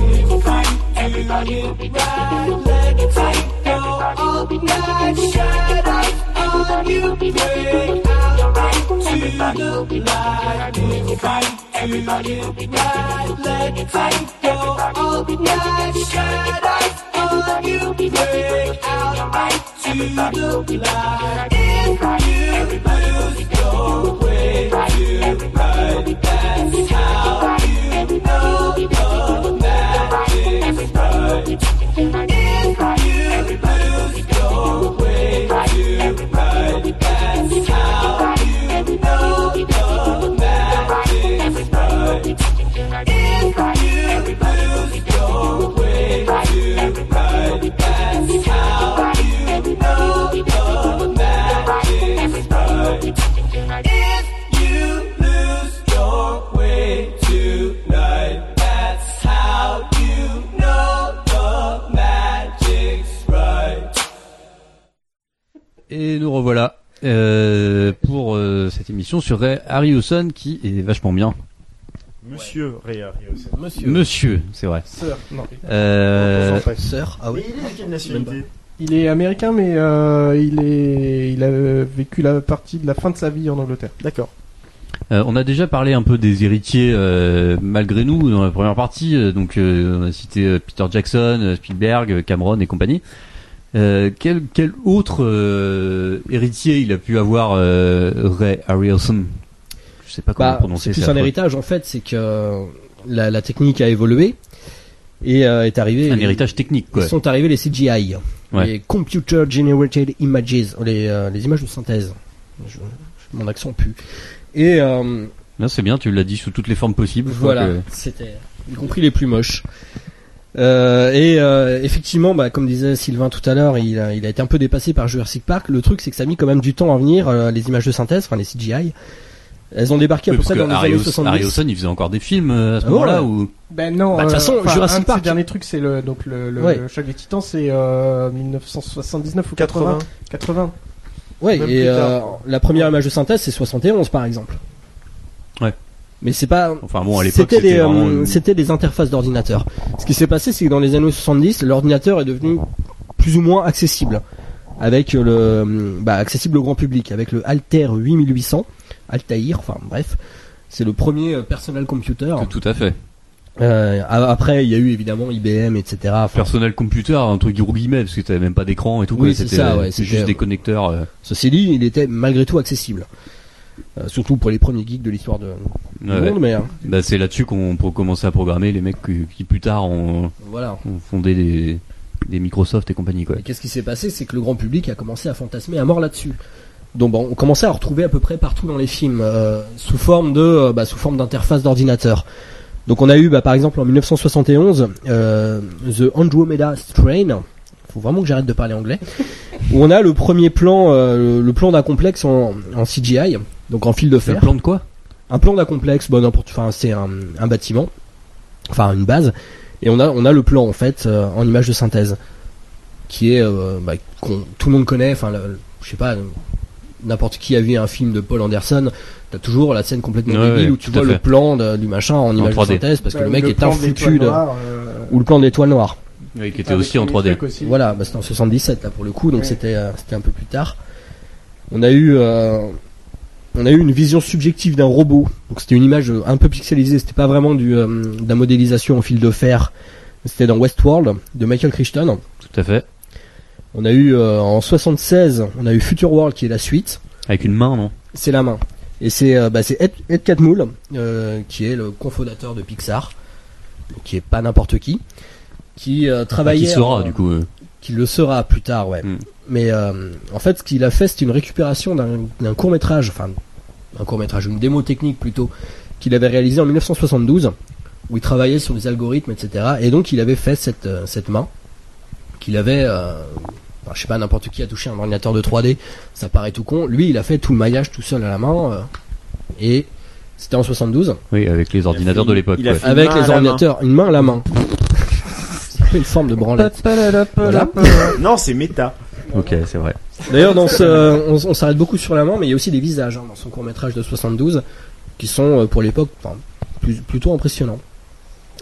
Everybody right. let it take go all night. On you, break out the light. If you fight, everybody ride, let it take go all night. On you, break out to the light. If you lose your way to right, that's how you know. Thank you. Nous revoilà euh, pour euh, cette émission sur Ray Harryhausen qui est vachement bien. Monsieur Ray Harryhausen. Monsieur. Monsieur, c'est vrai. Sœur, non. Euh. Sœur. Ah oui. Mais il est de quelle nationalité Il est américain, mais euh, il est, il a vécu la partie de la fin de sa vie en Angleterre. D'accord. euh, on a déjà parlé un peu des héritiers euh, malgré nous dans la première partie. euh, donc euh, on a cité euh, Peter Jackson, euh, Spielberg, euh, Cameron et compagnie. Euh, quel, quel autre euh, héritier il a pu avoir euh, Ray Harryhausen Je sais pas comment Bah, prononcer c'est plus un héritage en fait, c'est que la, la technique a évolué et est arrivé. Un héritage technique quoi. Sont arrivés les CGI, Ouais. les Computer Generated Images, les, les images de synthèse. Je- je- mon accent pue. Et c'est bien, tu l'as dit sous toutes les formes possibles. voilà, que- c'était y compris les plus moches. Euh, et euh, effectivement, bah, comme disait Sylvain tout à l'heure, il a, il a été un peu dépassé par Jurassic Park. Le truc, c'est que ça a mis quand même du temps à venir. euh, les images de synthèse, enfin les CGI, elles ont débarqué à Oui, peu près dans les années Harryhausen, 70. Harryhausen, il faisait encore des films euh, à ce Ah moment-là ouais. ou Ben non. Bah, de toute façon, Jurassic un de Park- ses derniers trucs, c'est le donc le, le, Ouais. le choc des Titans, c'est euh, 1979 ou 80. 80. Ouais, Même et euh, la première image de synthèse, c'est 71 par exemple. Ouais. Mais c'est pas. enfin bon à l'époque C'était des, euh, c'était des interfaces d'ordinateur. Ce qui s'est passé, c'est que dans les années 70, l'ordinateur est devenu plus ou moins accessible, avec le, bah, accessible au grand public, avec le Altair 8800, Altair, enfin bref, c'est le premier euh, personal computer. tout, tout à fait. Euh, après, il y a eu évidemment IBM, etc. Enfin, Personnel computer, un truc gros guillemets parce que t'avais même pas d'écran et tout. Oui, c'est C'était ça, ouais, c'est c'était- juste des connecteurs. euh, ceci dit, il était malgré tout accessible. Euh, surtout pour les premiers geeks de l'histoire de, du ouais, monde, mais hein, Bah, c'est là-dessus qu'on peut commencer à programmer les mecs qui, qui plus tard ont, voilà. ont fondé des, des Microsoft et compagnie quoi. Et qu'est-ce qui s'est passé? C'est que le grand public a commencé à fantasmer à mort là-dessus. Donc bon, on commençait à retrouver à peu près partout dans les films, euh, sous forme de, euh, bah, sous forme d'interface d'ordinateur. Donc on a eu, bah, par exemple, en 1971, euh, The Andromeda Strain. Faut vraiment que j'arrête de parler anglais. où on a le premier plan, euh, le, le plan d'un complexe en, en CGI, donc en fil de Un fer. plan de quoi? Un plan d'un complexe, bon n'importe, enfin c'est un, un bâtiment, enfin une base, et on a on a le plan en fait euh, en image de synthèse, qui est euh, bah, qu'on tout le monde connaît, enfin le- je sais pas, n'importe qui a vu un film de Paul Anderson, t'as toujours la scène complètement Ouais, débile ouais, où tu vois le plan de- du machin en image de 3D. synthèse parce que Bah, le mec est un foutu de, euh, ou le plan de l'étoile noire. Oui, qui était avec aussi en les 3D. trucs aussi. Voilà, bah, c'était en 77 là pour le coup, donc Ouais. c'était euh, c'était un peu plus tard. On a eu euh, on a eu une vision subjective d'un robot. Donc c'était une image euh, un peu pixelisée, c'était pas vraiment du euh, de la modélisation au fil de fer. C'était dans Westworld de Michael Crichton. Tout à fait. On a eu euh, en 76, on a eu Future World qui est la suite. Avec une main, non? C'est la main. Et c'est euh, bah, Ed, Ed Catmull qui est le cofondateur de Pixar. qui est pas n'importe qui, qui travaillait, Qui sera en- du coup. Euh. qui le sera plus tard, ouais. Mm. Mais euh, en fait, ce qu'il a fait, c'est une récupération d'un d'un court métrage, enfin un court métrage, une démo technique plutôt, qu'il avait réalisé en 1972, où il travaillait sur des algorithmes, etc. Et donc, il avait fait cette euh, cette main qu'il avait. Euh, enfin, je sais pas, n'importe qui a touché un ordinateur de 3D, ça paraît tout con. Lui, il a fait tout le maillage tout seul à la main, euh, et c'était en 72 Oui, avec les ordinateurs fait- de l'époque. ouais. avec les main. ordinateurs, une main à la main. Peu une forme de branlette. Voilà. Non, c'est méta. Ok, c'est vrai. D'ailleurs, dans ce, on, on s'arrête beaucoup sur la main, mais il y a aussi des visages hein, dans son court métrage de 72 qui sont euh, pour l'époque enfin, plus- plutôt impressionnants.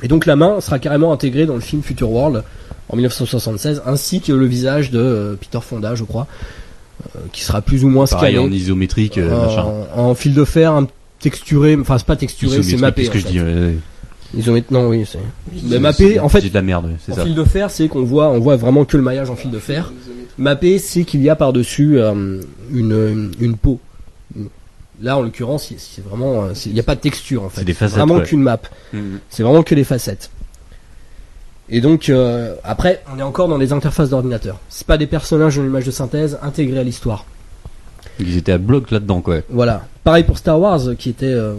Et donc la main sera carrément intégrée dans le film Future World en 1976, ainsi que le visage de euh, Peter Fonda, je crois, euh, qui sera plus ou moins Pareil scalé en isométrique, euh, en, machin. en fil de fer, un texturé, enfin c'est pas texturé, c'est mappé. qu'est-ce que en je dis ouais, Isomét- non, oui, c'est. Mais mappé, en fait, de la merde, c'est en ça. fil de fer, c'est qu'on voit, on voit vraiment que le maillage en fil de fer. Mappé, c'est qu'il y a par-dessus euh, une, une peau. Là, en l'occurrence, c'est- vraiment, euh, il n'y a pas de texture en fait. C'est des facettes, Vraiment ouais. qu'une map. Mhm. C'est vraiment que les facettes. Et donc, euh, après, on est encore dans les interfaces d'ordinateur. C'est pas des personnages dans l'image de synthèse intégrés à l'histoire. Ils étaient à bloc là-dedans, quoi. Voilà. Pareil pour Star Wars, qui était euh,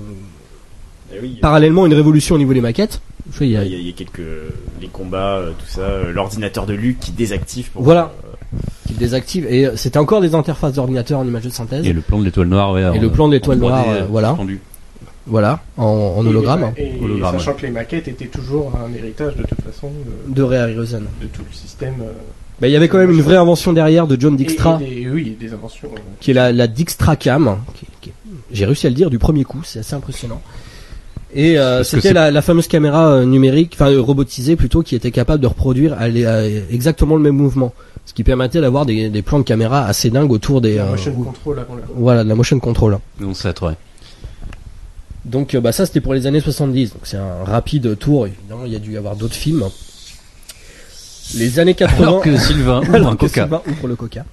Eh oui, parallèlement une révolution au niveau des maquettes. Il y il y, a- a, il y a quelques les combats, euh, tout ça, euh, l'ordinateur de Luke qui désactive. Pour, Voilà. euh, qui désactive. Et c'était encore des interfaces d'ordinateur en image de synthèse. Et le plan de l'étoile noire, ouais. Et en- le plan de l'étoile en 3D, noire, euh, voilà. suspendu. Voilà, en, en hologramme. Et, et Hologramme, sachant que les maquettes étaient toujours un héritage de toute façon de, de Ray Harryhausen. de tout le système. euh, Bah, il y avait quand même une vraie invention derrière de John Dijkstra, Et, et des, oui, des inventions. euh, qui est la, la Dijkstra Cam. qui- qui- J'ai réussi à le dire du premier coup, c'est assez impressionnant. Et euh, c'était la, la fameuse caméra euh, numérique, enfin euh, robotisée plutôt, qui était capable de reproduire à les- à exactement le même mouvement, ce qui permettait d'avoir des, des plans de caméra assez dingues autour des la euh, motion ou- control avant l'heure. voilà de la motion control. Ouais. Donc euh, bah ça c'était pour les années 70. Donc c'est un rapide tour. Évidemment, il y a dû y avoir d'autres films. Les années 80. Alors que Sylvain ouvre Alors un que coca. Sylvain ouvre le coca.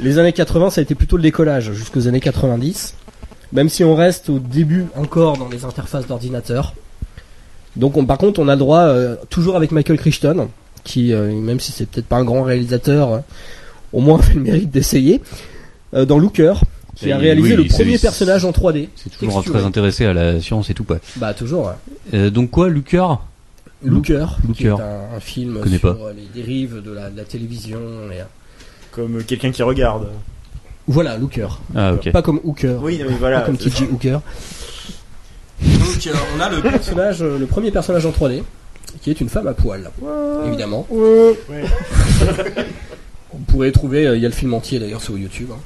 Les années 80, ça a été plutôt le décollage jusqu'aux années 90. Même si on reste au début encore dans les interfaces d'ordinateur. Donc on, par contre, on a le droit, euh, toujours avec Michael Crichton, qui, euh, même si c'est peut-être pas un grand réalisateur, euh, au moins fait le mérite d'essayer, euh, dans Looker, qui Et a réalisé oui, le premier personnage en 3D. C'est toujours Texturé. très intéressé à la science et tout, quoi. Bah toujours. ouais. Euh, donc quoi, Looker, qui est Looker. un, un film sur pas. les dérives de la, de la télévision. Et, comme quelqu'un qui regarde. Voilà, Looker. Ah, ok. Pas comme Hooker. Oui, non, mais voilà. Pas comme TJ Hooker. Donc euh, on a le personnage, euh, le premier personnage en 3D, qui est une femme à poil, évidemment. On pourrait trouver, euh, il y a le film entier d'ailleurs sur YouTube. hein.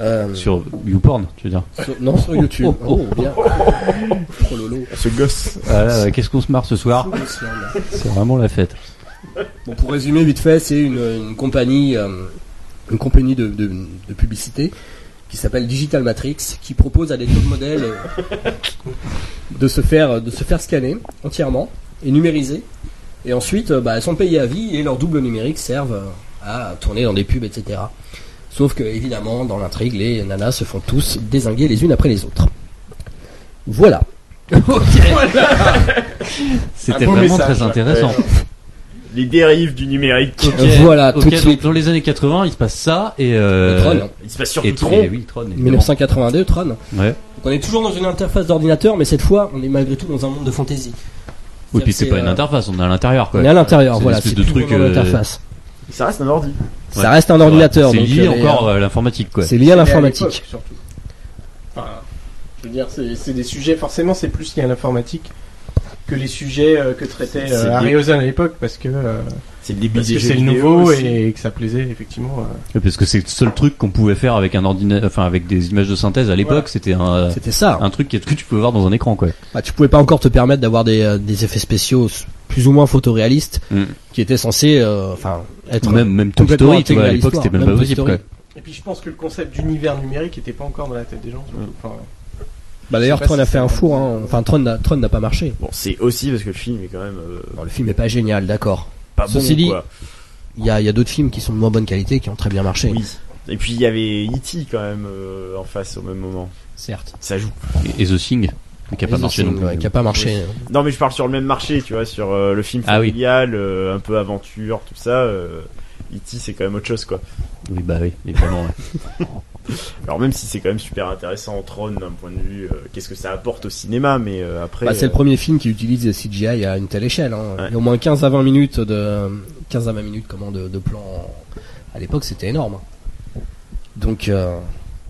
Euh, Sur YouPorn, tu veux dire sur- non, sur YouTube. Oh, oh, Oh, bien. Trop lolo. Ce gosse. Ah là, qu'est-ce qu'on se marre ce soir C'est vraiment la fête. Bon, pour résumer vite fait, c'est une, une compagnie, euh, une compagnie de, de, de publicité qui s'appelle Digital Matrix, qui propose à des top modèles euh, de se faire de se faire scanner entièrement et numériser. Et ensuite, euh, bah, elles sont payées à vie et leurs doubles numériques servent euh, à tourner dans des pubs, etc. Sauf que évidemment, dans l'intrigue, les nanas se font tous désinguer les unes après les autres. Voilà. C'était vraiment message. très intéressant. Les dérives du numérique. Ok, Voilà, tout de donc suite. dans les années 80, il se passe ça et euh, Le Tron. Il se passe surtout et Tron. et oui, Tron. évidemment. 1982, Tron. Ouais. Donc on est toujours dans une interface d'ordinateur, mais cette fois, on est malgré tout dans un monde de fantasy. Oui, puis c'est pas une euh, interface, on est à l'intérieur, quoi. On est à l'intérieur, C'est voilà, une c'est de plus truc, vraiment euh, l'interface. Ça reste un ordi. Ça reste un ordinateur, C'est donc lié euh, encore à l'informatique, quoi. C'est lié à l'informatique. surtout. Enfin, je veux dire, c'est c'est des sujets, forcément, c'est plus lié à l'informatique que les sujets euh, que traitait C'est euh. Harryhausen à l'époque, parce que euh, C'est le début parce des que jeux c'est le vidéo nouveau et que ça plaisait effectivement. euh. Parce que c'est le seul truc qu'on pouvait faire avec un ordinateur, enfin avec des images de synthèse à l'époque, c'était un, C'était ça. un truc que que tu pouvais voir dans un écran, quoi. Bah, tu pouvais pas encore te permettre d'avoir des, euh, des effets spéciaux plus ou moins photoréalistes Mm. qui étaient censés, euh, enfin, être Même, même Toy Story, tu vois, à l'époque, l'histoire. c'était même, Même pas possible. Et puis je pense que le concept d'univers numérique était pas encore dans la tête des gens. Enfin, Bah d'ailleurs, Tron a fait un four, hein. enfin Tron n'a Tron n'a pas marché. Bon, c'est aussi parce que le film est quand même euh, Bon, le film est pas génial, d'accord. pas Ceci bon. dit, quoi. Il y a, il y a d'autres films qui sont de moins bonne qualité qui ont très bien marché. Oui. Et puis il y avait E.T. quand même euh, en face au même moment. Certes. Ça joue. Et, et The Thing. Qui a pas marché non plus. qui a pas marché. Non, mais je parle sur le même marché, tu vois, sur euh, le film Ah oui. familial, euh, un peu aventure, tout ça. Euh, E.T. c'est quand même autre chose, quoi. Oui, bah oui, évidemment. ouais. Alors même si c'est quand même super intéressant en Tron d'un point de vue, euh, qu'est-ce que ça apporte au cinéma, mais euh, après. Bah, c'est le euh, premier film qui utilise le CGI à une telle échelle. Hein. Ouais. Il y a au moins 15 à 20 minutes de 15 à 20 minutes comment de, de plan. À l'époque, c'était énorme. Donc euh,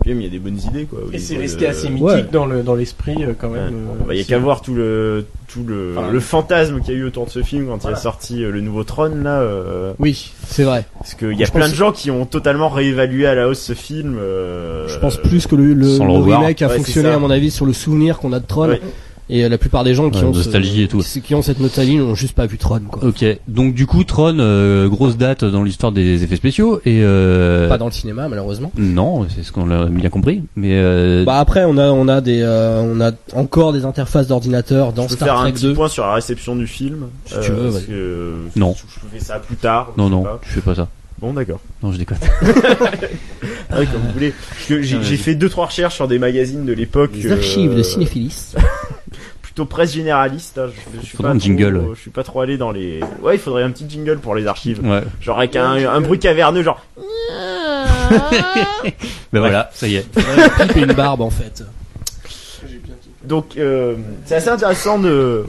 puis même, il y a des bonnes idées, quoi. Et c'est resté assez mythique Ouais. dans le dans l'esprit euh, quand Ouais. même. euh, Bah, Il y a qu'à voir tout le tout le, Enfin, le fantasme qu'il y a eu autour de ce film quand il a sorti euh, le nouveau Tron là. euh, oui, c'est vrai. parce qu'il y a plein de gens qui ont totalement réévalué à la hausse ce film. euh, Je pense plus que le, le, le remake a Ouais, fonctionné à mon avis sur le souvenir qu'on a de Tron. Ouais. Et euh, la plupart des gens qui Ouais, ont ce- nostalgie et tout. qui, qui ont cette nostalgie n'ont juste pas vu Tron quoi. Ok, donc du coup Tron, euh, grosse date dans l'histoire des effets spéciaux et euh, Pas dans le cinéma malheureusement. non, c'est ce qu'on a bien compris, mais euh, Bah après on a on a des euh, on a encore des interfaces d'ordinateur dans Je peux Star faire un Trek petit 2. point sur la réception du film. Si tu veux, parce que Non. Je fais ça plus tard. je non non, pas. tu fais pas ça. Bon d'accord. Non, je déconne. Ah oui, comme vous voulez. Parce que J'ai fait deux trois recherches sur des magazines de l'époque. Les archives euh, de cinéphilis. Plutôt presse généraliste. hein. Je, je suis Faudrait pas un jingle, trop- ouais. Je suis pas trop allé dans les. Ouais, il faudrait un petit jingle pour les archives. Ouais. Genre avec un, un bruit caverneux, genre. Ben voilà, ça y est. Une barbe en fait. Donc euh, c'est assez intéressant de.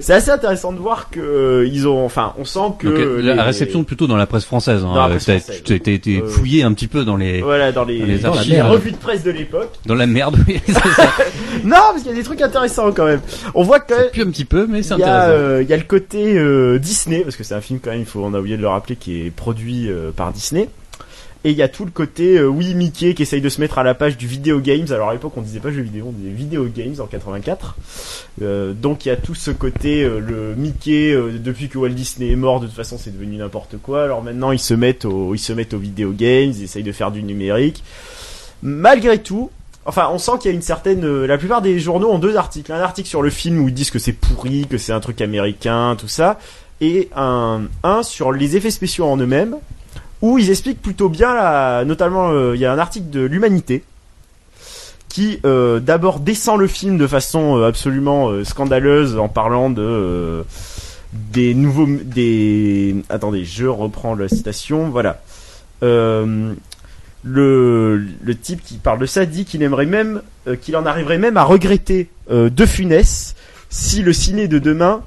C'est assez intéressant de voir que euh, ils ont, enfin, on sent que Donc, euh, les- la réception plutôt dans la presse française. Hein, Dans la presse T'as- française. Tu t'as été Euh, fouillé un petit peu dans les voilà dans les, Dans les dans archives. les revues de presse de l'époque. dans la merde. Oui, c'est ça. Non, parce qu'il y a des trucs intéressants quand même. On voit que quand même. Plus un petit peu, mais c'est Il y, a, intéressant. euh, il y a le côté euh, Disney, parce que c'est un film quand même, il faut, on a oublié de le rappeler, qui est produit euh, par Disney. Et il y a tout le côté, euh, oui, Mickey qui essaye de se mettre à la page du vidéo games. Alors à l'époque, on disait pas jeux vidéo, on disait vidéo games en 84. Euh, donc il y a tout ce côté, euh, le Mickey, depuis que Walt Disney est mort, de toute façon, c'est devenu n'importe quoi. Alors maintenant, ils se mettent au, ils aux vidéo games, ils essayent de faire du numérique. Malgré tout, Enfin, on sent qu'il y a une certaine. la plupart des journaux ont deux articles. Un article sur le film où ils disent que c'est pourri, que c'est un truc américain, tout ça, et un sur les effets spéciaux en eux-mêmes, où ils expliquent plutôt bien, la, notamment, euh, il y a un article de l'Humanité qui euh, d'abord descend le film de façon euh, absolument scandaleuse en parlant de des nouveaux des attendez je reprends la citation voilà. Le, le type qui parle de ça dit qu'il aimerait même qu'il en arriverait même à regretter De Funès si le ciné de demain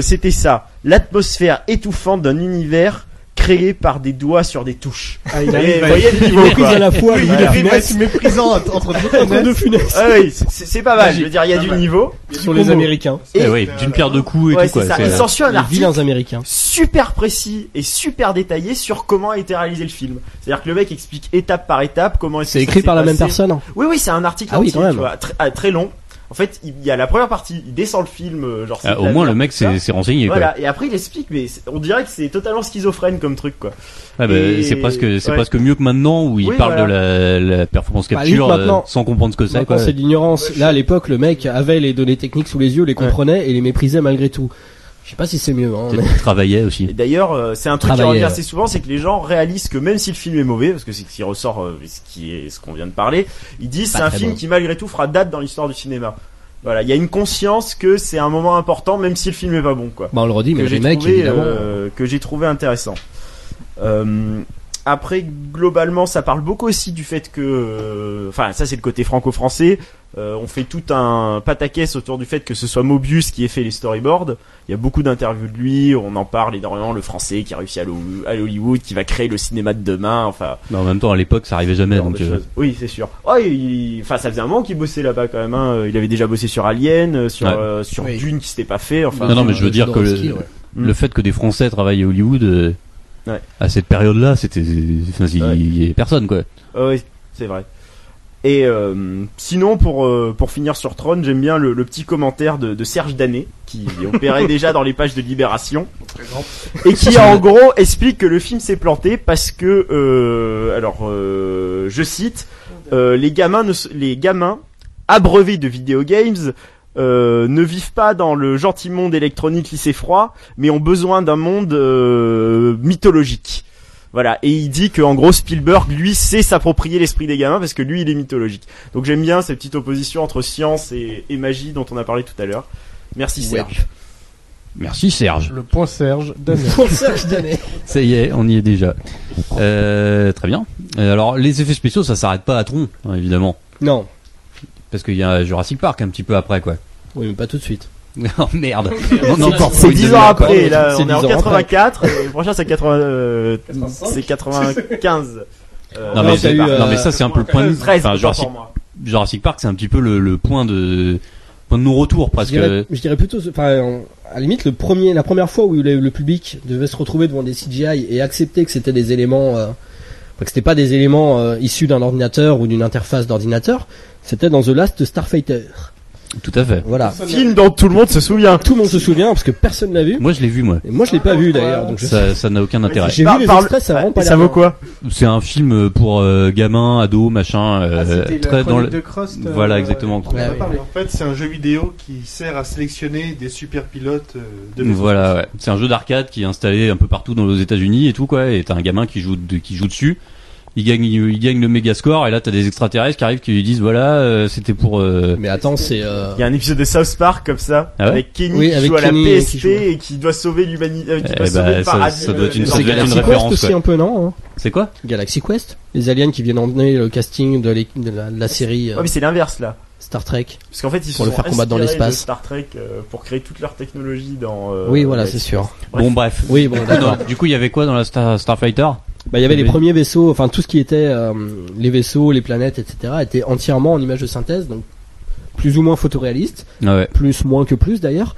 c'était ça. L'atmosphère étouffante d'un univers créé par des doigts sur des touches Ah, il arrive voyez, le niveau quoi à la fois, de méprisant entre deux Funès. ah oui c'est- pas mal je veux dire il y a du niveau Sur les Américains. et Eh ouais, d'une pierre deux coups et ouais, tout quoi. c'est ça. c'est- il s'ensuit un Les article Américains. super précis et super détaillé sur comment a été réalisé le film. C'est-à-dire que le mec explique étape par étape comment est-ce que C'est écrit par la même personne. Oui, oui, c'est un article Ah oui, quand même. ah, très long. En fait, il y a la première partie, il descend le film, euh, genre. c'est Ah, au moins le mec s'est renseigné quoi. Voilà, et après il explique, mais on dirait que c'est totalement schizophrène comme truc, quoi. Ah bah, Et- c'est presque c'est ouais. presque mieux que maintenant où il Oui, parle voilà. de la, la performance Bah, capture euh, sans comprendre ce que c'est quoi. c'est de l'ignorance. Là, à l'époque, le mec avait les données techniques sous les yeux, les comprenait et les méprisait malgré tout. Je sais pas si c'est mieux. Hein, mais- travaillait Et aussi. d'ailleurs, euh, c'est un truc qui revient assez souvent, c'est que les gens réalisent que même si le film est mauvais, parce que c'est ce qui ressort, euh, ce qui est ce qu'on vient de parler, ils disent Pas c'est un film bon. qui malgré tout fera date dans l'histoire du cinéma. Voilà, il y a une conscience que c'est un moment important, même si le film est pas bon, quoi. Bah, on le redit, mais que j'ai trouvé, euh, que j'ai trouvé intéressant. Euh, après, globalement, ça parle beaucoup aussi du fait que, euh, enfin, ça c'est le côté franco-français. Euh, on fait tout un pataquès autour du fait que ce soit Mobius qui ait fait les storyboards. Il y a beaucoup d'interviews de lui, on en parle énormément. Le français qui a réussi à à Hollywood, qui va créer le cinéma de demain. Enfin, Mais en même temps à l'époque ça arrivait jamais donc euh, oui, c'est sûr. Oh, il- enfin, ça faisait un moment qu'il bossait là-bas quand même. Hein. Il avait déjà bossé sur Alien, euh, sur Ouais. euh, sur Oui. Dune qui s'était pas fait. Enfin, Non, non, mais je veux dire que le- ouais. Le fait que des Français travaillent à Hollywood euh, Ouais. à cette période-là, c'était enfin, il y avait personne quoi. Oui, c'est vrai. Et euh, sinon, pour euh, pour finir sur Tron, j'aime bien le, le petit commentaire de, de Serge Danet qui opérait déjà dans les pages de Libération et qui en gros explique que le film s'est planté parce que euh, alors euh, je cite euh, les gamins ne, les gamins abreuvés de video games euh, ne vivent pas dans le gentil monde électronique lycée froid, mais ont besoin d'un monde euh, mythologique. Voilà, et il dit que en gros Spielberg, lui, sait s'approprier l'esprit des gamins parce que lui, il est mythologique. Donc j'aime bien cette petite opposition entre science et, et magie dont on a parlé tout à l'heure. Merci Serge. Merci Serge. Le point Serge Danet. Ça y est, on y est déjà. Euh, très bien. Euh, alors les effets spéciaux, ça s'arrête pas à Tron, hein, évidemment, Non. parce qu'il y a Jurassic Park un petit peu après, quoi. Oui, mais pas tout de suite. oh merde. on a encore C'est pour une 10 ans après, là, C'est on est en 10 ans après. 84, et le prochain c'est 80, euh, c'est 95. Euh, Non Non, mais, t'as c'est- eu, non, mais euh, ça c'est un peu le point de 13 enfin, Jurassic. Jurassic Park c'est un petit peu le, le point de point de non-retour Je parce dirais, que je dirais plutôt, enfin, en- à la limite, le premier, la première fois où le, le public devait se retrouver devant des CGI et accepter que c'était des éléments, euh, enfin, que c'était pas des éléments euh, issus d'un ordinateur ou d'une interface d'ordinateur, c'était dans The Last Starfighter. Tout à fait. Voilà. Film dont tout le monde se souvient. Tout le monde se souvient parce que personne l'a vu. Moi je l'ai vu moi. Et moi, je l'ai pas vu d'ailleurs. Donc je Ça ça n'a aucun intérêt. J'ai vu les parle- extraits, ça a vraiment pas ça vaut quoi C'est un film pour euh, gamins, ados, machin, euh, Ah, très dans le de euh, Voilà, exactement. Ouais. En fait, c'est un jeu vidéo qui sert à sélectionner des super pilotes euh, de. Voilà, ouais. c'est un jeu d'arcade qui est installé un peu partout dans les États-Unis et tout quoi. Et t'as un gamin qui joue de- qui joue dessus. Il gagne il gagne le méga score et là t'as des extraterrestres qui arrivent qui lui disent voilà euh, c'était pour euh, Mais attends, c'est. euh, Il y a un épisode de South Park comme ça, Ah ouais avec Kenny Oui, qui avec joue à la Kenny PSP et qui doit sauver l'humanité, euh, qui Eh doit sauver bah, le ça- paradis. ça doit être une- ça doit être une référence, Quest aussi quoi. un peu, non hein? C'est quoi? Galaxy Quest? Les aliens qui viennent emmener le casting de, la, de la série euh, Ouais, mais c'est l'inverse là. Star Trek. Parce qu'en fait, ils se Pour le sont faire combattre dans l'espace. Star Trek euh, pour créer toute leur technologie dans. euh, oui, voilà, c'est sûr. Bref. Bon bref. Oui, bon, du coup il y avait quoi dans la Star, Starfighter? Bah, il y avait les premiers vaisseaux, enfin tout ce qui était euh, les vaisseaux, les planètes, etc. était entièrement en image de synthèse, donc plus ou moins photoréaliste, Ah ouais. plus moins que plus d'ailleurs,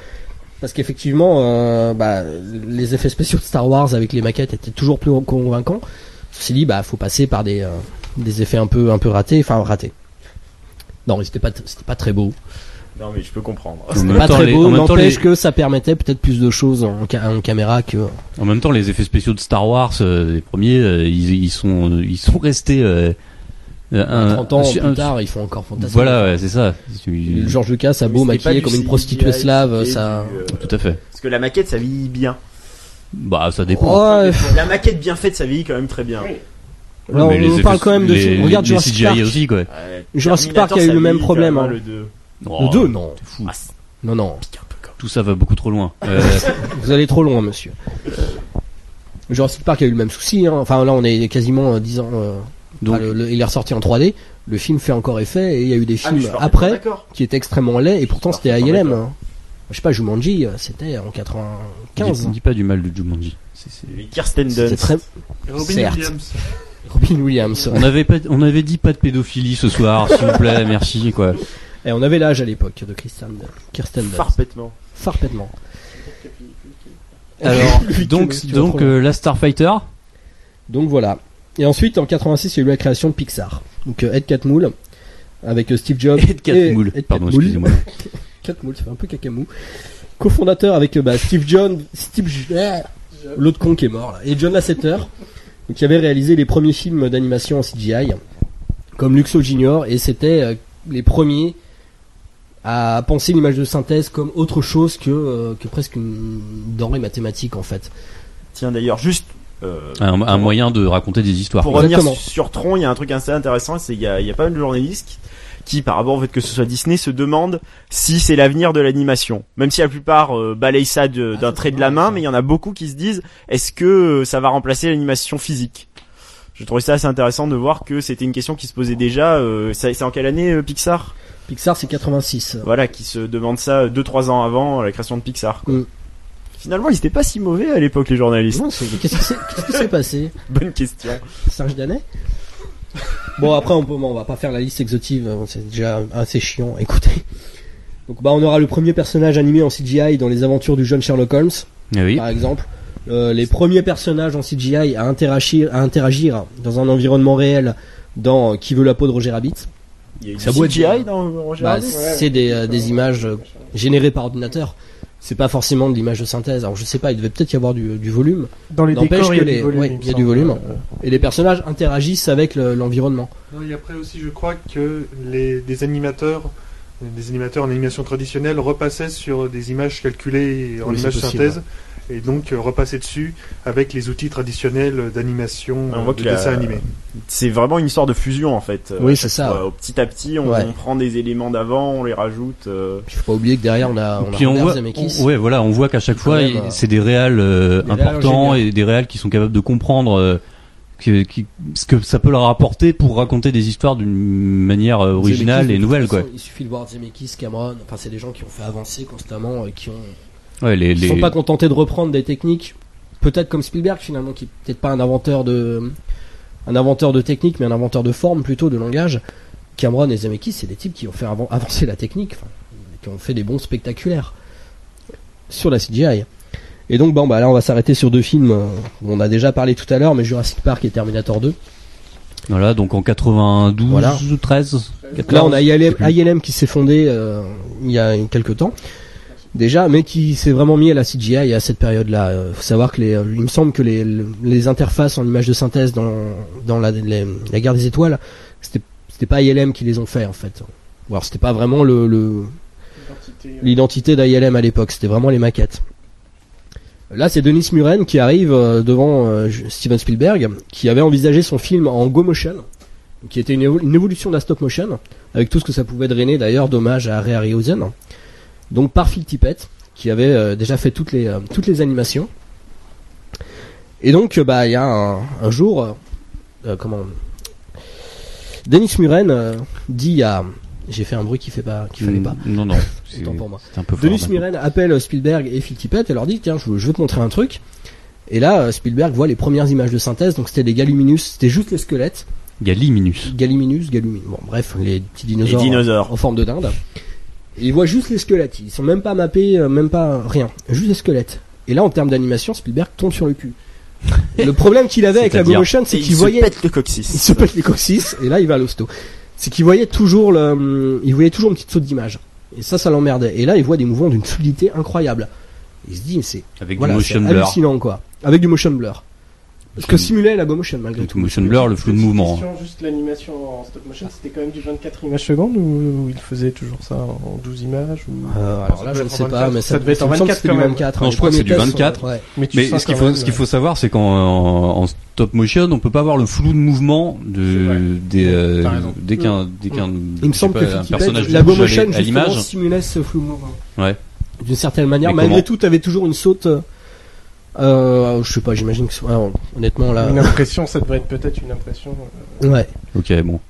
parce qu'effectivement, euh, bah, les effets spéciaux de Star Wars avec les maquettes étaient toujours plus convaincants. Ceci dit, bah, faut passer par des euh, des effets un peu un peu ratés, enfin ratés. Non, c'était pas c'était pas très beau. Non, mais je peux comprendre. En même pas temps, très les- beau, en même temps, n'empêche les- que ça permettait peut-être plus de choses en, ca- en caméra que. En même temps, les effets spéciaux de Star Wars, euh, les premiers, euh, ils, ils sont, ils sont restés. Euh, euh, un- 30 ans un- plus un- tard, ils font encore fantastique. Voilà, ouais, c'est ça. George Lucas a beau Mais c'était pas maquiller du comme une CGI, prostituée slave, c'était ça. du, euh, Tout à fait. Parce que la maquette, ça vieillit bien. Bah, ça dépend. Ouais, La maquette bien faite, ça vieillit quand même très bien. Mais les on effets- parle quand même de. les- regarde les Jurassic CGI Park. aussi, quoi. Ouais, Jurassic Terminator, Park a eu ça le même vieillit problème, quand même, hein. Le 2. Oh, Le 2, non. fou. Ah, Non, non. Tout ça va beaucoup trop loin. Euh, Vous allez trop loin, monsieur. Jurassic Park a eu le même souci. Hein. Enfin, là, on est quasiment euh, 10 ans. euh, donc, enfin, le- le- il est ressorti en 3D. Le film fait encore effet et il y a eu des Ah, films après d'accord. qui étaient extrêmement laids et pourtant c'était ILM. hein. Je sais pas, Jumanji, euh, c'était en 95. dis, dis pas du mal de Jumanji. C'est- Kirsten Dunst. très. Robin Certes. Williams. Robin Williams. ouais. On avait pas, on avait dit pas de pédophilie ce soir, s'il vous plaît, merci, quoi. Et on avait l'âge à l'époque de Kirsten, Kirsten Dunst. Parfaitement. Farpètement. Alors, donc, donc, euh, la Starfighter. Donc voilà. Et ensuite, en 86, il y a eu la création de Pixar. Donc euh, Ed Catmull, avec euh, Steve Jobs. Ed Catmull. et- Ed Pardon, Catmull. excusez-moi. Catmull, ça fait un peu cacamou. Cofondateur avec euh, bah, Steve John, Steve, J- l'autre con qui est mort là, et John Lasseter, donc qui avait réalisé les premiers films d'animation en CGI, comme Luxo Junior, et c'était euh, les premiers à penser l'image de synthèse comme autre chose que, euh, que presque une denrée mathématique en fait. Tiens, d'ailleurs, juste. euh, Un, un moyen de raconter des histoires. Pour revenir sur Tron, il y a un truc assez intéressant, c'est qu'il y a, il y a pas mal de journalistes qui, par rapport au fait que ce soit Disney, se demandent si c'est l'avenir de l'animation. Même si la plupart euh, balayent ça de- d'un trait de la main, mais il y en a beaucoup qui se disent est-ce que euh, ça va remplacer l'animation physique? Je trouvais ça assez intéressant de voir que c'était une question qui se posait déjà. Euh, c'est en quelle année euh, Pixar? Pixar c'est 86. Voilà, qui se demande ça 2-3 ans avant la création de Pixar. quoi. Mm. Finalement, ils étaient pas si mauvais à l'époque les journalistes. Qu'est-ce qui s'est passé? Bonne question. Serge Danet? Bon après on peut, on va pas faire la liste exhaustive, hein, c'est déjà assez chiant. Écoutez. Donc bah on aura le premier personnage animé en CGI dans les aventures du jeune Sherlock Holmes, Ah oui. par exemple. Euh, les premiers personnages en CGI à interagir, à interagir dans un environnement réel dans euh, Qui veut la peau de Roger Rabbit. Il y a eu Ça du doit être- CGI dans Roger Bah, c'est des, euh, des images euh, générées par ordinateur. C'est pas forcément de l'image de synthèse. Alors je sais pas, il devait peut-être y avoir du, du volume. Dans les décors, il y a que les- du volume. ouais, il y a du volume. Euh, Et les personnages interagissent avec le- l'environnement. Non, et après aussi, je crois que les, des animateurs, des animateurs en animation traditionnelle repassaient sur des images calculées en Oui, c'est image possible, synthèse. Et donc euh, repasser dessus avec les outils traditionnels d'animation On euh, voit de dessin animé. C'est vraiment une histoire de fusion en fait. Oui, Euh, c'est ça. euh, petit à petit, on, Ouais. on prend des éléments d'avant, on les rajoute. euh, Puis faut pas oublier que derrière on a, on a Puis on Robert voit, Zemeckis. on- ouais, voilà, on voit qu'à chaque fois, même, euh, c'est des réals euh, importants et des réals qui sont capables de comprendre euh, que, qui- ce que ça peut leur apporter pour raconter des histoires d'une manière originale Zemeckis, et nouvelle, quoi. Il suffit de voir Zemeckis, Cameron, enfin c'est des gens qui ont fait avancer constamment, et qui ont Ouais, les, Ils les... sont pas contentés de reprendre des techniques, peut-être comme Spielberg finalement, qui est peut-être pas un inventeur de, un inventeur de technique, mais un inventeur de forme plutôt, de langage. Cameron et Zemeckis, c'est des types qui ont fait avan- avancer la technique, enfin, qui ont fait des bons spectaculaires sur la CGI. Et donc bon bah là on va s'arrêter sur deux films euh, on a déjà parlé tout à l'heure, mais Jurassic Park et Terminator 2. Voilà, donc en 92, Voilà. 13, Là, on a. ILM qui s'est fondé euh, il y a quelques temps déjà, mais qui s'est vraiment mis à la CGI à cette période-là. Euh, faut savoir que les, euh, il me semble que les, les interfaces en images de synthèse dans dans la, les- la guerre des étoiles, c'était c'était pas ILM qui les ont fait en fait. Ou alors c'était pas vraiment le le- l'identité d'ILM à l'époque, c'était vraiment les maquettes. Là, c'est Denis Muren qui arrive euh, devant Steven Spielberg, qui avait envisagé son film en go motion, qui était une évolution de la stop motion, avec tout ce que ça pouvait drainer d'ailleurs, dommage à Ray Harryhausen. Donc par Phil Tippett, qui avait euh, déjà fait toutes les, euh, toutes les animations. Et donc, euh, bah, il y a un, un jour, comment, Denis Muren dit à, j'ai fait un bruit qui fait pas, qui fallait pas. Non, non, c'est pour moi. un peu. Denis. Muren appelle Spielberg et Phil Tippett et leur dit tiens je, je veux te montrer un truc et là Spielberg voit les premières images de synthèse donc c'était des Galluminus c'était juste les squelettes Galliminus. Galliminus Galluminus bon bref les petits les dinosaures, dinosaures. en forme de dinde et il voit juste les squelettes ils sont même pas mappés euh, même pas rien juste les squelettes et là en termes d'animation Spielberg tombe sur le cul le problème qu'il avait avec la C'est-à-dire GoMotion c'est qu'il il voyait se pète le coccyx. il se pète les coccyx et là il va à l'hosto. C'est qu'il voyait toujours le, il voyait toujours une petite saute d'image. Et ça, ça l'emmerdait. Et là, il voit des mouvements d'une fluidité incroyable. Il se dit, c'est, Avec voilà, du motion blur. hallucinant, quoi. Avec du motion blur. Ce que simulait la Go Motion, malgré tout. motion blur, le flou de mouvement. question, juste l'animation en stop motion, c'était quand même du 24 images secondes ou, ou il faisait toujours ça en 12 images ou... Euh, alors là, Ça je ne sais pas, 24. mais Ça devait être en il me semble que 24 c'était quand même. 24. Non, hein. je crois que c'est du premiers tests, 24. ouais. Mais, tu Mais ce qu'il faut, ce qu'il euh, faut savoir, c'est qu'en en stop motion, on peut pas avoir le flou de mouvement de des euh, dès qu'un dès qu'un Il me semble que personnage la Go Motion, à l'image. simulait ce flou mouvement. Ouais. D'une certaine manière. Malgré tout, t'avais toujours une saute, euh, je sais pas, j'imagine que, honnêtement, là, Une impression, ça devrait être peut-être une impression. euh, ouais. Ok, bon.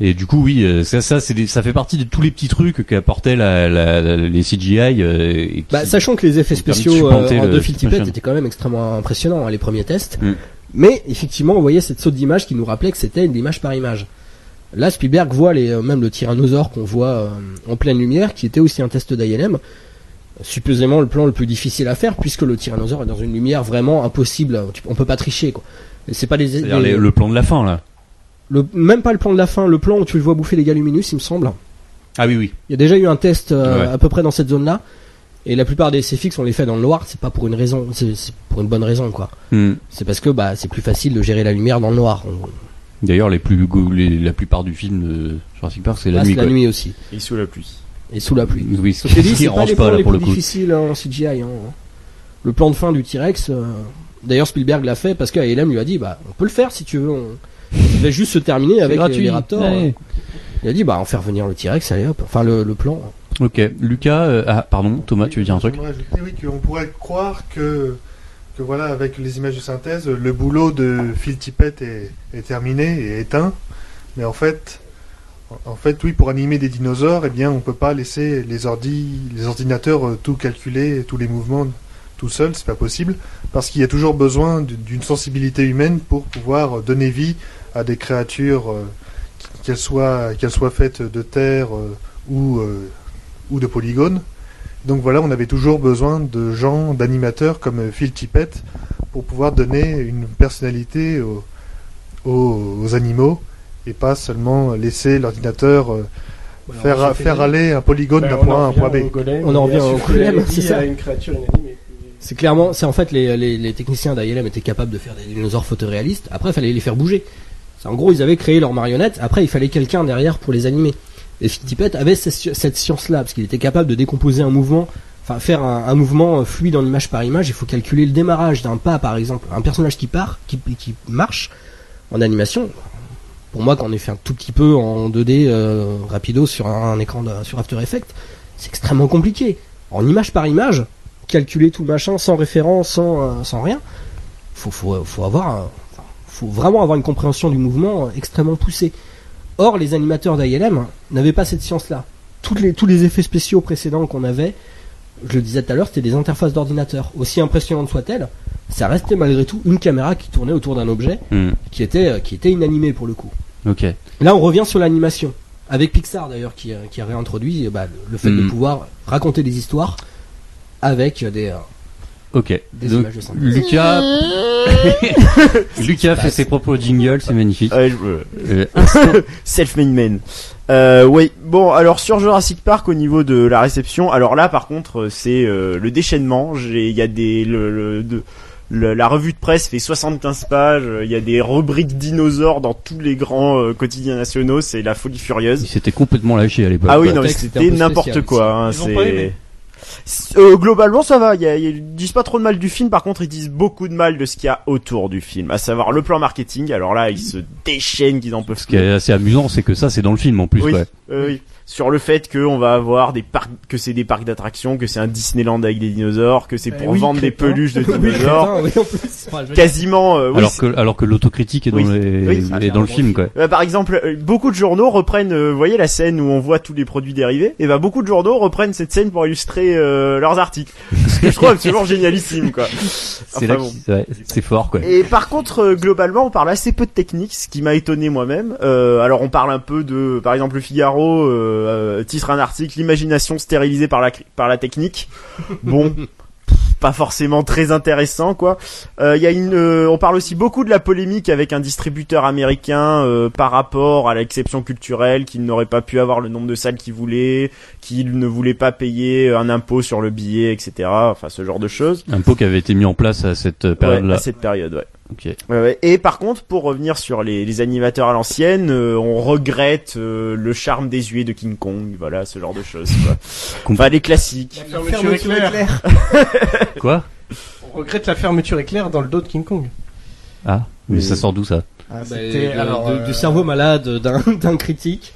Et du coup, oui, euh, ça, ça, c'est des- ça fait partie de tous les petits trucs qu'apportaient la, la, la- les CGI. euh, et qui- Bah, sachant que les effets de spéciaux euh, en de Tippett motion. étaient quand même extrêmement impressionnants, hein, les premiers tests. Mm. Mais effectivement, on voyait cette saute d'image qui nous rappelait que c'était de l'image par image. Là, Spielberg voit les, euh, même le tyrannosaure qu'on voit euh, en pleine lumière, qui était aussi un test d'ILM. Supposément le plan le plus difficile à faire, puisque le tyrannosaure est dans une lumière vraiment impossible. On peut pas tricher, quoi. C'est pas les- le plan de la fin, là. le- même pas le plan de la fin, le plan où tu le vois bouffer les Galluminus, il me semble. Ah oui, oui. Il y a déjà eu un test euh, Ouais. à peu près dans cette zone-là. Et la plupart des essais fixes, on les fait dans le noir. C'est pas pour une raison, c'est pour une bonne raison, quoi. Hmm. C'est parce que bah c'est plus facile de gérer la lumière dans le noir. On D'ailleurs, les plus, go- les- la plupart du film de Jurassic Park, c'est la passe nuit. la quoi. nuit aussi Et sous la pluie. Et sous la pluie. Oui, ce qui c'est pas les pas plans là les pour le plus coup. difficiles hein, en CGI. hein. Le plan de fin du T-Rex. euh, D'ailleurs, Spielberg l'a fait parce qu'ALM lui a dit bah on peut le faire si tu veux. On... Il va juste se terminer avec les, gratuit. les raptors. Ouais. Il a dit bah on fait revenir le T-Rex, allez hop. Enfin le, le plan. Ok, Lucas, euh, ah pardon, Thomas, tu veux dire un truc? Ajouter, oui, qu'on pourrait croire que, que voilà, avec les images de synthèse, le boulot de Phil Tippett est, est terminé et éteint. Mais en fait, en- fait, oui, pour animer des dinosaures, eh bien, on peut pas laisser les ordi, les ordinateurs euh, tout calculer, tous les mouvements tout seul, c'est pas possible, parce qu'il y a toujours besoin d'une sensibilité humaine pour pouvoir euh, donner vie à des créatures, euh, qu'elles soient, faites de terre ou, de polygones. Donc voilà, on avait toujours besoin de gens, d'animateurs comme Phil Tippett pour pouvoir donner une personnalité aux animaux et pas seulement laisser l'ordinateur euh, faire, faire aller un polygone ben, d'un on point A à un point B. golem, On en revient à au golem, c'est ça. à une créature inanimée. C'est clairement, c'est en fait les, les, les techniciens d'ILM étaient capables de faire des dinosaures photoréalistes. Après, il fallait les faire bouger. En gros, ils avaient créé leurs marionnettes. Après, il fallait quelqu'un derrière pour les animer. Et Phil Tippett avait cette, science-là parce qu'il était capable de décomposer un mouvement enfin faire un, un mouvement euh, fluide en image par image, il faut calculer le démarrage d'un pas, par exemple, un personnage qui part, qui, qui marche en animation. Pour moi, quand on est fait un tout petit peu en 2D euh, rapido sur un, écran sur After Effects, c'est extrêmement compliqué. En image par image, calculer tout le machin sans référence, sans, euh, rien, faut, faut, vraiment avoir une compréhension du mouvement euh, extrêmement poussée. Or, les animateurs d'ILM n'avaient pas cette science-là. Tous les effets spéciaux précédents qu'on avait, je le disais tout à l'heure, c'était des interfaces d'ordinateur. Aussi impressionnantes soient-elles, ça restait malgré tout une caméra qui tournait autour d'un objet Hmm. qui était, euh, qui était inanimé pour le coup. Ok. Là, on revient sur l'animation. Avec Pixar d'ailleurs, qui, euh, qui a réintroduit euh, bah, le- fait de Mhm. pouvoir raconter des histoires avec des, euh, Ok. Des Donc, images de synthèse. Lucas, Lucas fait ses propres jingles, c'est magnifique. Ouais, je- Euh, Self-made man. Euh, oui. Bon, alors sur Jurassic Park au niveau de la réception, alors là par contre c'est euh, le déchaînement. J'ai, il y a des, le, le- de- le- la revue de presse fait 75 pages. euh, Il y a des rubriques dinosaures dans tous les grands euh, quotidiens nationaux. C'est la folie il furieuse. s'était complètement lâché à l'époque. Ah oui, non, c'était n'importe quoi. hein, c'est euh, globalement, ça va. Il y a- ils disent pas trop de mal du film. Par contre, ils disent beaucoup de mal de ce qu'il y a autour du film, à savoir le plan marketing. Alors là, ils se déchaînent qu'ils en peuvent Ce qui est assez amusant, c'est que ça, c'est dans le film en plus. oui, ouais. euh, oui. Sur le fait qu'on va avoir des parcs, que c'est des parcs d'attractions, que c'est un Disneyland avec des dinosaures, que c'est Eh pour oui, vendre des peluches de dinosaures. oui, Quasiment, euh, oui, alors que alors que l'autocritique est dans Oui. les est dans le film quoi. Euh, par exemple, euh, beaucoup de journaux reprennent, euh, vous voyez la scène où on voit tous les produits dérivés, et bah beaucoup de journaux reprennent cette scène pour illustrer euh, leurs articles. Ce que je trouve absolument génialissime, quoi. C'est Enfin, bon. ouais, c'est fort quoi. Et par contre, euh, globalement, on parle assez peu de technique, ce qui m'a étonné moi-même. Euh, alors, on parle un peu de, par exemple, le Figaro euh, euh, titre un article "L'imagination stérilisée par la par la technique". Bon. Pas forcément très intéressant, quoi. Euh, y a une, euh, on parle aussi beaucoup de la polémique avec un distributeur américain euh, par rapport à l'exception culturelle, qu'il n'aurait pas pu avoir le nombre de salles qu'il voulait, qu'il ne voulait pas payer un impôt sur le billet, etc. Enfin, ce genre de choses. Pot qui avait été mis en place à cette Ouais, période-là. à cette période, ouais. Ok. Ouais, ouais. Et par contre, pour revenir sur les, les animateurs à l'ancienne, euh, on regrette euh, le charme désuet de King Kong, voilà, ce genre de choses. Quoi. Enfin, les classiques. La fermeture éclair. Quoi? On regrette la fermeture éclair dans le dos de King Kong. Ah, mais ça sort d'où ça? Ah, bah, alors, de- euh, du cerveau malade d'un critique.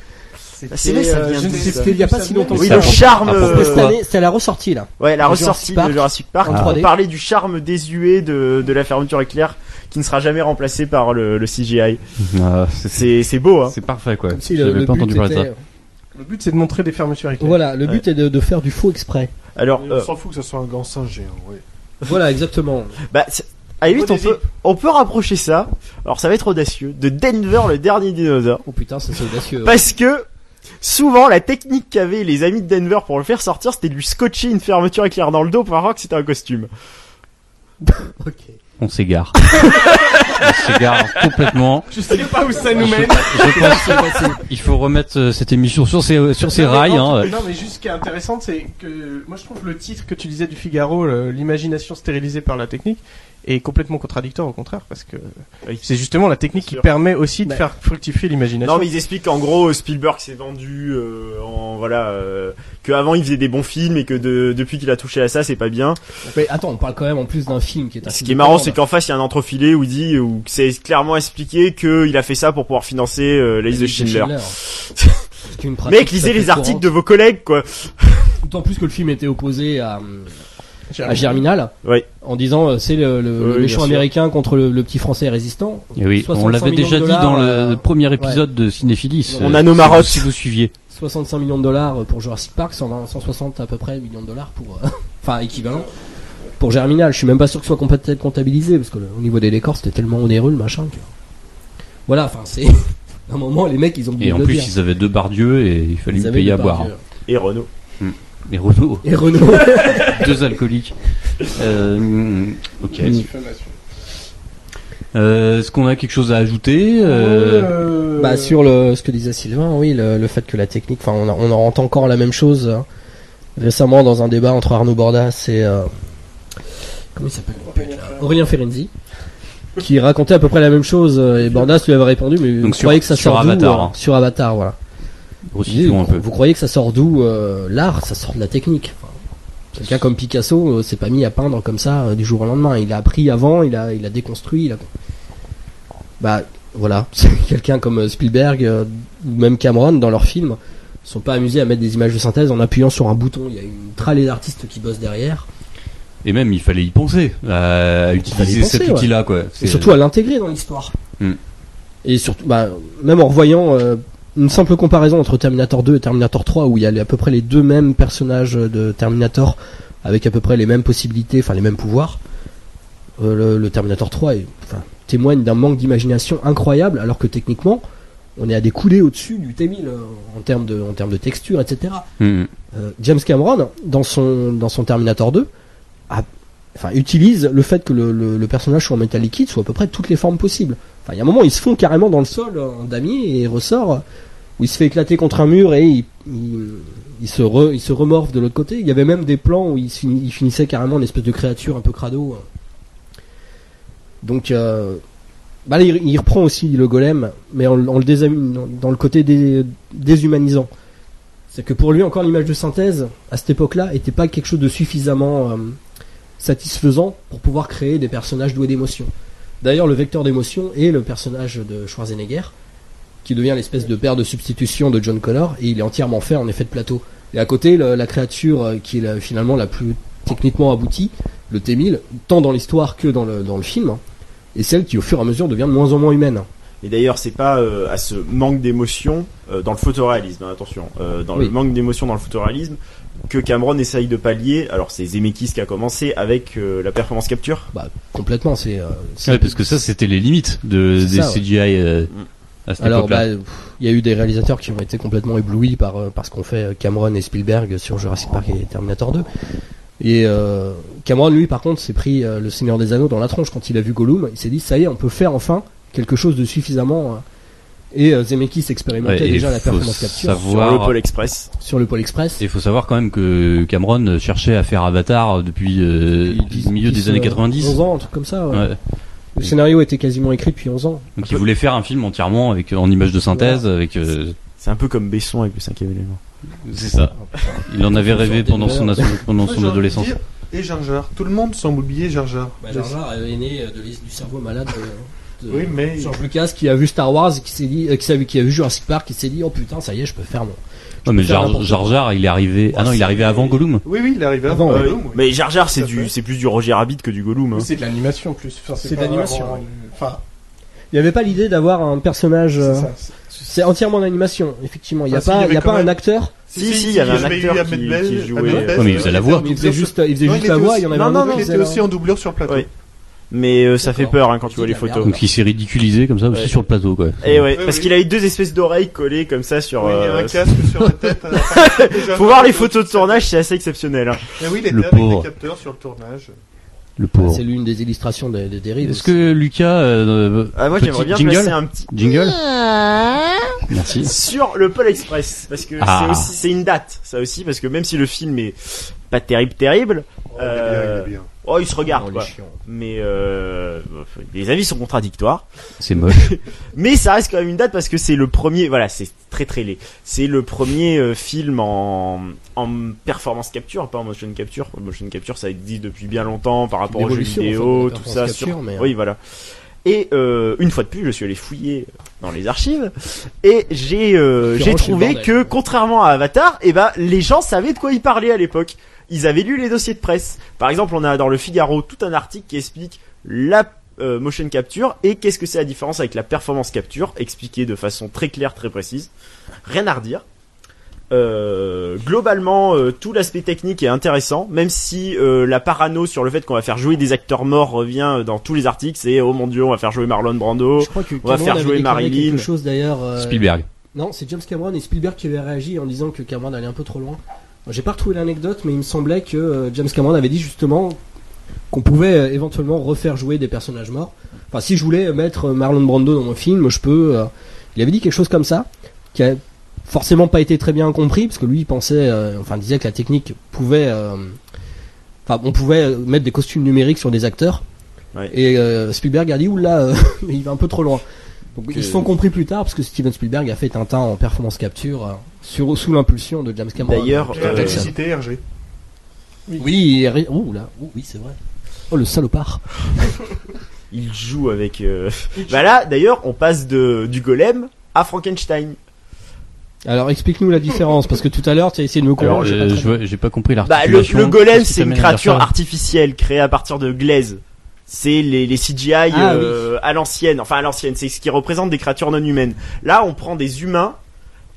c'était, euh, plus il y a pas si longtemps Oui, le charme. propos C'était euh, la ressortie là. Ouais, la de Jurassic ressortie Park de Jurassic Park. en on 3D. parlait du charme désuet de, de la fermeture éclair qui ne sera jamais remplacé par le, le CGI. Ah, c'est- beau, hein. C'est parfait quoi. Comme si le, J'avais le pas but entendu parler de ça. était- Le but c'est de montrer des fermetures éclair. Voilà, le but est de, de faire du faux exprès. Alors, on euh, s'en fout que ce soit un grand singe géant, ouais. Voilà, exactement. bah, à limite, on peut, on peut rapprocher ça. Alors, ça va être audacieux. De Denver, le dernier dinosaure. Oh putain, ça c'est audacieux. Parce que souvent la technique qu'avaient les amis de Denver pour le faire sortir, c'était de lui scotcher une fermeture éclair dans le dos pour voir que c'était un costume. Ok. On s'égare. On s'égare complètement. Je sais pas où ça nous Je, mène. je pense il faut remettre euh, cette émission sur ses sur ses rails. non, Hein. Non, mais juste ce qui est intéressant, c'est que moi je trouve le titre que tu disais du Figaro, le- l'imagination stérilisée par la technique, est complètement contradictoire au contraire, parce que Oui. c'est justement la technique qui sûr. permet aussi de Ouais. faire fructifier l'imagination. Non mais ils expliquent qu'en gros Spielberg s'est vendu euh, en voilà euh, que avant il faisait des bons films et que de, depuis qu'il a touché à ça c'est pas bien. Mais attends, on parle quand même en plus d'un film qui est un Ce film qui est marrant. C'est qu'en face il y a un entrefilé où il dit où c'est clairement expliqué qu'il a fait ça pour pouvoir financer euh, la liste de Schindler. Pratique Mec lisez les articles courante. de vos collègues quoi. D'autant plus que le film était opposé à, Germinal. Oui. En disant euh, c'est le, le- Oui, le méchant américain contre le, le petit français résistant. Et oui, 65 on l'avait déjà dit dans le euh, premier épisode de Cinéphilis. On euh, a nos si- marottes. Si vous suiviez. 65 millions de dollars pour Jurassic Park, 120, 160 à peu près millions de dollars pour, euh, enfin équivalent pour Germinal. Je suis même pas sûr que ce soit compta- comptabilisé parce que le- au niveau des décors c'était tellement onéreux le machin que. Voilà, enfin c'est. À un moment les mecs ils ont oublié Et en de le plus, dire. ils avaient deux bardieux et il fallait Ils lui avaient payer à deux boire. bardieux. Et Renault. Et Renault, Et Renault. deux alcooliques. Euh, ok. Euh, Est-ce qu'on a quelque chose à ajouter euh, Euh, Bah sur le ce que disait Sylvain, oui, le, le fait que la technique, enfin on, a- on en entend encore la même chose hein. récemment dans un débat entre Arnaud Bordas et euh, comment il s'appelle Aurélien Ferenzi, qui racontait à peu près la même chose euh, et Bordas lui avait répondu, mais Donc vous sur- croyez que ça sur sort d'où Avatar, euh, hein. Sur Avatar, voilà. Il dit, Resituons un vous, peu. vous croyez que ça sort d'où euh, l'art? Ça sort de la technique. Enfin, Quelqu'un comme Picasso euh, s'est pas mis à peindre comme ça euh, du jour au lendemain. Il a appris avant, il a, il a déconstruit. Il a... Bah voilà, quelqu'un comme euh, Spielberg euh, ou même Cameron dans leurs films sont pas amusés à mettre des images de synthèse en appuyant sur un bouton. Il y a une tralée d'artistes qui bossent derrière. Et même, il fallait y penser à utiliser penser, cet ouais. outil-là, quoi. Et surtout à l'intégrer dans l'histoire. Hmm. Et surtout, bah, même en revoyant euh, une simple comparaison entre Terminator 2 et Terminator 3, où il y a à peu près les deux mêmes personnages de Terminator, avec à peu près les mêmes possibilités, enfin les mêmes pouvoirs, euh, le, le Terminator 3 est, enfin, témoigne d'un manque d'imagination incroyable, alors que techniquement, on est à des coulées au-dessus du T-1000 euh, en termes de, en termes de texture, etc. Hmm. James Cameron, dans son, dans son Terminator 2, enfin, utilise le fait que le, personnage soit en métal liquide soit à peu près toutes les formes possibles. Enfin, il y a un moment, il se fond carrément dans le sol en damier et ressort, où il se fait éclater contre un mur et il, se, re, de l'autre côté. Il y avait même des plans où il, finissait carrément en espèce de créature un peu crado. Donc, euh, bah là, il, reprend aussi le golem, mais en le dans le côté dé- déshumanisant. C'est que pour lui, encore l'image de synthèse, à cette époque-là, était pas quelque chose de suffisamment euh, satisfaisant pour pouvoir créer des personnages doués d'émotion. D'ailleurs, le vecteur d'émotion est le personnage de Schwarzenegger, qui devient l'espèce de père de substitution de John Connor, et il est entièrement fait en effet de plateau. Et à côté, le- la créature euh, qui est la- finalement la plus techniquement aboutie, le T-1000, tant dans l'histoire que dans le, dans le film, hein, est celle qui au fur et à mesure devient de moins en moins humaine. Et d'ailleurs, c'est pas euh, à ce manque d'émotion euh, dans le photoréalisme, hein, attention, euh, dans Oui. le manque d'émotion dans le photoréalisme que Cameron essaye de pallier. Alors c'est Zemeckis qui a commencé avec euh, la performance capture. Bah, complètement, c'est... euh, c'est- Ouais, parce que ça, c'était les limites de, des ça, ouais. CGI euh, à cette Alors, bah, il y a eu des réalisateurs qui ont été complètement éblouis par, euh, par ce qu'ont fait Cameron et Spielberg sur Jurassic Park et Terminator 2. Et euh, Cameron, lui, par contre, s'est pris euh, le Seigneur des Anneaux dans la tronche quand il a vu Gollum. Il s'est dit, ça y est, on peut faire enfin quelque chose de suffisamment. Euh, et euh, Zemeckis expérimentait Ouais, déjà la performance capture Sur savoir- le Pôle Express. sur le Pôle Express. Et il faut savoir quand même que Cameron cherchait à faire Avatar depuis euh, Dix- le milieu dix, des années euh, 90. 11 ans, un truc comme ça. ouais. Ouais. Le scénario était quasiment écrit depuis 11 ans. Donc il voulait faire un film entièrement avec en images de synthèse, avec euh, C'est un peu comme Besson avec le cinquième élément. c'est ça. Il en avait rêvé pendant son pendant adolescence. Et Jar Jar. Tout le monde semble oublier Jar Jar. Bah, Jar Jar est né de du cerveau malade de, de Oui, mais- George Lucas qui a vu Star Wars et qui s'est dit, euh, qui, savait- qui a vu Jurassic Park, qui s'est dit, oh putain, ça y est, je peux faire mon. Ouais, mais Jar Jar, il est arrivé. Ah non, il est arrivé avant Gollum. Oui, oui, il est arrivé Avant. Gollum, oui. Mais Jar Jar, c'est du, c'est plus du Roger Rabbit que du Gollum. Hein. C'est de l'animation en plus. Enfin, C'est de l'animation, vraiment-. Enfin, Il n'y avait pas l'idée d'avoir un personnage. c'est euh, entièrement en animation, effectivement. Il n'y a pas, il y a quand pas un acteur. Si, si, il y avait un acteur qui, jouait. Mais il faisait la voix. Il faisait juste, il faisait Non, juste la voix. aussi- Il y en avait Non, un non, autre non, qui Il était aussi en doublure sur le plateau. Oui. Mais euh, ça fait peur hein, quand tu vois les photos. merde. Donc il s'est ridiculisé comme ça aussi Ouais. sur le plateau quoi. Et ouais, Oui, parce oui. qu'il a eu deux espèces d'oreilles collées comme ça sur. Oui, il y a euh, un casque sur la tête. fin. Faut voir les photos de tournage, c'est assez exceptionnel. hein. Mais oui, il était Le avec pauvre. des capteurs sur le tournage. Le pauvre. C'est l'une des illustrations des, des dérives. Est-ce que Lucas euh, Ah, moi j'aimerais bien jingle placer un petit jingle Merci. sur le Pôle Express parce que Ah. c'est aussi c'est une date ça aussi parce que même si le film est pas terrible terrible Oh, il est bien, Euh, il est bien. Oh il se regarde les quoi chiants. mais euh, les avis sont contradictoires C'est moche. mais ça reste quand même une date parce que c'est le premier voilà c'est très très laid c'est le premier euh, film en en performance capture pas en motion capture motion capture ça existe depuis bien longtemps par rapport aux jeux L'évolution, en fait, vidéo tout ça sur capture, mais, euh, oui voilà et euh, une fois de plus, je suis allé fouiller dans les archives et j'ai euh, j'ai trouvé bordel. que contrairement à Avatar, eh ben les gens savaient de quoi ils parlaient à l'époque. Ils avaient lu les dossiers de presse. Par exemple, on a dans le Figaro tout un article qui explique la euh, motion capture et qu'est-ce que c'est la différence avec la performance capture, expliqué de façon très claire, très précise. Rien à redire. Euh, globalement, euh, tout l'aspect technique est intéressant, même si euh, la parano sur le fait qu'on va faire jouer des acteurs morts revient dans tous les articles. C'est oh mon dieu, on va faire jouer Marlon Brando. Je crois que on va faire avait jouer Marilyn. quelque chose d'ailleurs. euh, Spielberg. Non, c'est James Cameron et Spielberg qui avaient réagi en disant que Cameron allait un peu trop loin. J'ai pas retrouvé l'anecdote, mais il me semblait que euh, James Cameron avait dit justement qu'on pouvait euh, éventuellement refaire jouer des personnages morts. Enfin, si je voulais mettre euh, Marlon Brando dans mon film, je peux. euh, Il avait dit quelque chose comme ça, qui a forcément pas été très bien compris, parce que lui il pensait, euh, enfin disait que la technique pouvait, euh, enfin on pouvait mettre des costumes numériques sur des acteurs. Ouais. Et Spielberg a dit oula, il va un peu trop loin. Donc, Ils se sont compris plus tard parce que Steven Spielberg a fait Tintin en performance capture sur, sous l'impulsion de James Cameron. D'ailleurs, Peter euh, RG. Oui, et ré- oh là, oh, oui, c'est vrai. Oh, le salopard. Il joue avec. euh, Bah là, d'ailleurs, on passe de du golem à Frankenstein. Alors, explique-nous la différence, parce que tout à l'heure, tu as essayé de me Alors, convaincre. j'ai euh, j'ai pas compris Bah, le, l'articulation. le golem, c'est une créature artificielle créée à partir de glaise. C'est les, les CGI Ah, euh, à l'ancienne, enfin à l'ancienne, c'est ce qui représente des créatures non humaines. Là, on prend des humains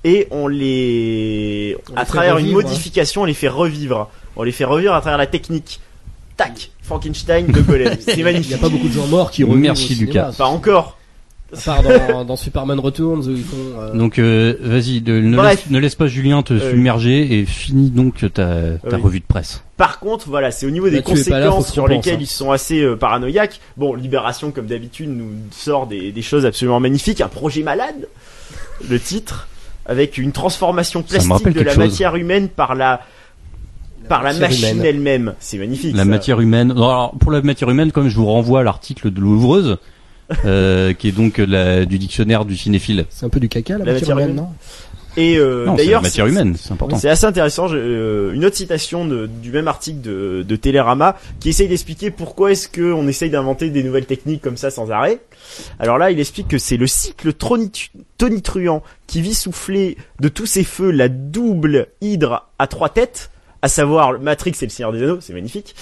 et on les, On à les travers une revivre, hein. modification, on les fait revivre. On les fait revivre à travers la technique. Tac, Frankenstein de golem, c'est Il n'y magnifique. a pas beaucoup de gens morts qui revivent Merci, au cinéma. Lucas. Pas encore. À part dans, dans Superman Returns où ils font. euh, Donc euh, vas-y, de- ne, laisse, ne laisse pas Julien te Euh, submerger et finis donc ta, ta oui. revue de presse. Par contre, voilà, c'est au niveau des là, conséquences que sur lesquelles hein. ils sont assez euh, paranoïaques. Bon, Libération, comme d'habitude, nous sort des, des choses absolument magnifiques. Un projet malade, le titre, avec une transformation plastique de la chose. matière humaine par la par la machine humaine. elle-même. C'est magnifique. La ça. matière humaine. Non, alors, pour la matière humaine, comme je vous renvoie à l'article de l'ouvreuse, euh, qui est donc la, du dictionnaire du cinéphile. C'est un peu du caca, la, La matière matière humaine, non? Et euh, d'ailleurs, matière c'est- humaine, c'est important. C'est assez intéressant. je- euh, une autre citation de- du même article de, de Télérama qui essaye d'expliquer pourquoi est-ce que on essaye d'inventer des nouvelles techniques comme ça sans arrêt. Alors là, il explique que c'est le cycle tonitruant qui vit souffler de tous ses feux la double hydre à trois têtes, à savoir Matrix et le Seigneur des Anneaux, c'est magnifique,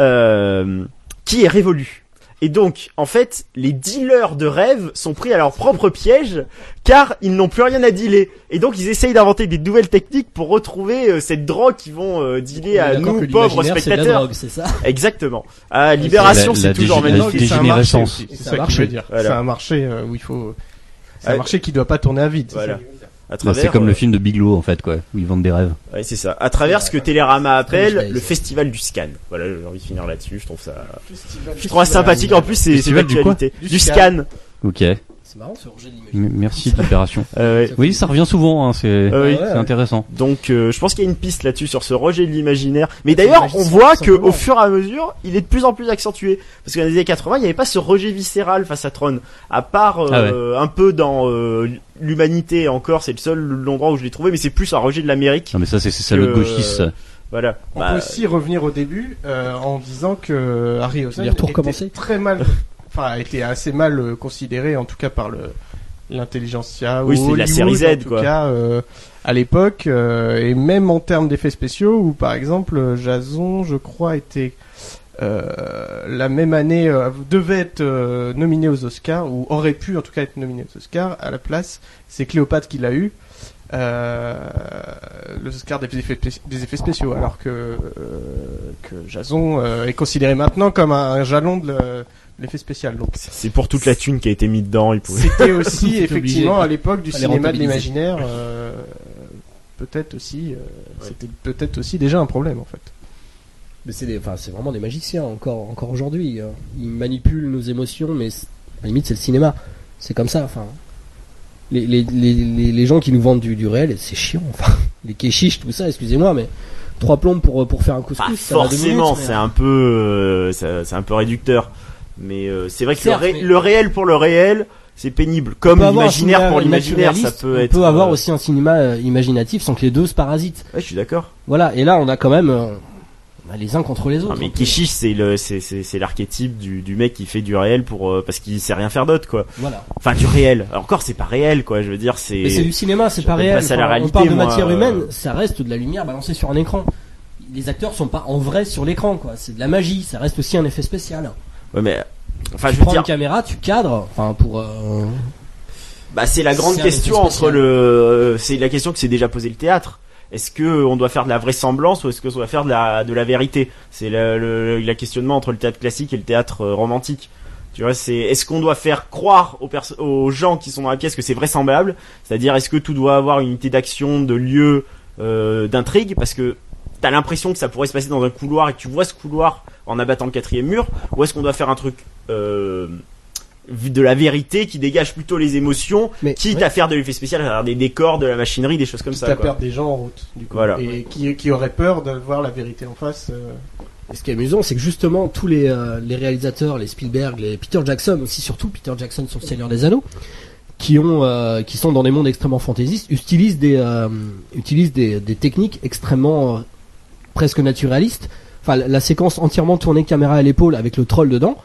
euh, qui est révolu. Et donc, en fait, les dealers de rêves sont pris à leur propre piège car ils n'ont plus rien à dealer. Et donc ils essayent d'inventer des nouvelles techniques pour retrouver euh, cette drogue qu'ils vont euh, dealer à nous pauvres la spectateurs. drogue, c'est ça? Exactement. À Libération, c'est la- la toujours la. Et c'est un marché C'est Ça ça que marche. je veux dire. Voilà. C'est un marché euh, où il faut. C'est un marché qui doit pas tourner à vide. c'est Voilà. ça. À Bah, travers, c'est comme euh, le film de Bigelow en fait, quoi, où ils vendent des rêves. Ouais, c'est ça. À travers ce que Télérama appelle Strange Days. le festival du scan. Voilà, j'ai envie de finir là-dessus. Je trouve ça, je trouve ça sympathique. En plus, c'est Festival du. Du Du scan. scan. Ok, C'est marrant ce rejet de l'imaginaire. M- merci de l'opération. Euh. Oui, ça revient souvent, hein, c'est Euh, oui. Ouais, c'est intéressant. Donc, euh, je pense qu'il y a une piste là-dessus sur ce rejet de l'imaginaire. Mais d'ailleurs, on voit que au fur et à mesure, il est de plus en plus accentué. Parce que dans les années 80, il n'y avait pas ce rejet viscéral face à Tron. À part euh, un peu dans euh, l'humanité encore, c'est le seul endroit où je l'ai trouvé. Mais c'est plus un rejet de l'Amérique. Non mais ça c'est ça le gauchiste. Voilà. On Bah, peut aussi revenir au début euh, en disant que Harry tout était recommencer très mal, enfin a été assez mal euh, considéré en tout cas par le l'intelligentsia Oui, ou la série Z, en tout quoi. cas euh, à l'époque euh, et même en termes d'effets spéciaux où par exemple Jason je crois était euh, la même année euh, devait être euh, nominé aux Oscars ou aurait pu en tout cas être nominé aux Oscars à la place c'est Cléopâtre qui l'a eu euh, l'Oscar des effets, spé- des effets spéciaux, alors que, euh, que Jason euh, est considéré maintenant comme un, un jalon de le- de l'effet spécial. Donc c'est pour toute la thune qui a été mise dedans. Il pouvait. c'était aussi effectivement obligé. à l'époque du Fallait cinéma de l'imaginaire, euh, peut-être aussi, euh, c'était peut-être aussi déjà un problème en fait. Mais c'est des, enfin, c'est vraiment des magiciens encore, encore aujourd'hui. hein. Ils manipulent nos émotions, mais à la limite c'est le cinéma. C'est comme ça. Enfin, les, les, les, les, les gens qui nous vendent du, du réel, c'est chiant. Enfin, les kéchiches, tout ça. Excusez-moi, mais trois plombes pour pour faire un couscous. Pas ça va deux forcément, c'est un peu, euh, ça- c'est un peu réducteur. Mais euh, c'est vrai que Certes, le, ré- mais- le réel pour le réel, c'est pénible. On Comme l'imaginaire pour l'imaginaire, ça peut on être. peut avoir euh, aussi un cinéma euh, imaginatif sans que les deux se parasitent. Ouais, je suis d'accord. Voilà. Et là, on a quand même euh, on a les uns contre les Non, autres. mais un peu. Keshish, c'est le, c'est, c'est, c'est l'archétype du, du mec qui fait du réel pour euh, parce qu'il sait rien faire d'autre, quoi. Voilà. Enfin, du réel. Alors, encore, c'est pas réel, quoi. Je veux dire, c'est. Mais c'est du cinéma, c'est pas réel. ça la Enfin, réalité, on parle de moi, matière euh. humaine, ça reste de la lumière balancée sur un écran. Les acteurs sont pas en vrai sur l'écran, quoi. C'est de la magie, ça reste aussi un effet spécial. Ouais, mais. Enfin, tu je veux prends dire, une caméra, tu cadres, enfin pour. euh, bah, c'est la grande question entre le. C'est la question que s'est déjà posé le théâtre. Est-ce que on doit faire de la vraisemblance ou est-ce que on doit faire de la de la vérité? C'est le, le, le questionnement entre le théâtre classique et le théâtre euh, romantique. Tu vois, c'est est-ce qu'on doit faire croire aux, aux gens qui sont dans la pièce que c'est vraisemblable? C'est-à-dire, est-ce que tout doit avoir une unité d'action, de lieu, euh, d'intrigue? Parce que t'as l'impression que ça pourrait se passer dans un couloir et que tu vois ce couloir en abattant le quatrième mur Ou est-ce qu'on doit faire un truc euh, de la vérité qui dégage plutôt les émotions, Mais- quitte ouais. à faire de l'effet spécial, à faire des décors, de la machinerie, des choses comme Quitte ça à quoi. perdre des gens en route, du coup, Voilà. et qui, qui auraient peur de voir la vérité en face. euh, Et ce qui est amusant, c'est que justement tous les, euh, les réalisateurs, les Spielberg, les Peter Jackson aussi surtout Peter Jackson sur le Seigneur des Anneaux, qui ont, euh, qui sont dans des mondes extrêmement fantaisistes, utilisent des, euh, utilisent des, des techniques extrêmement euh, presque naturalistes enfin la, séquence entièrement tournée caméra à l'épaule avec le troll dedans,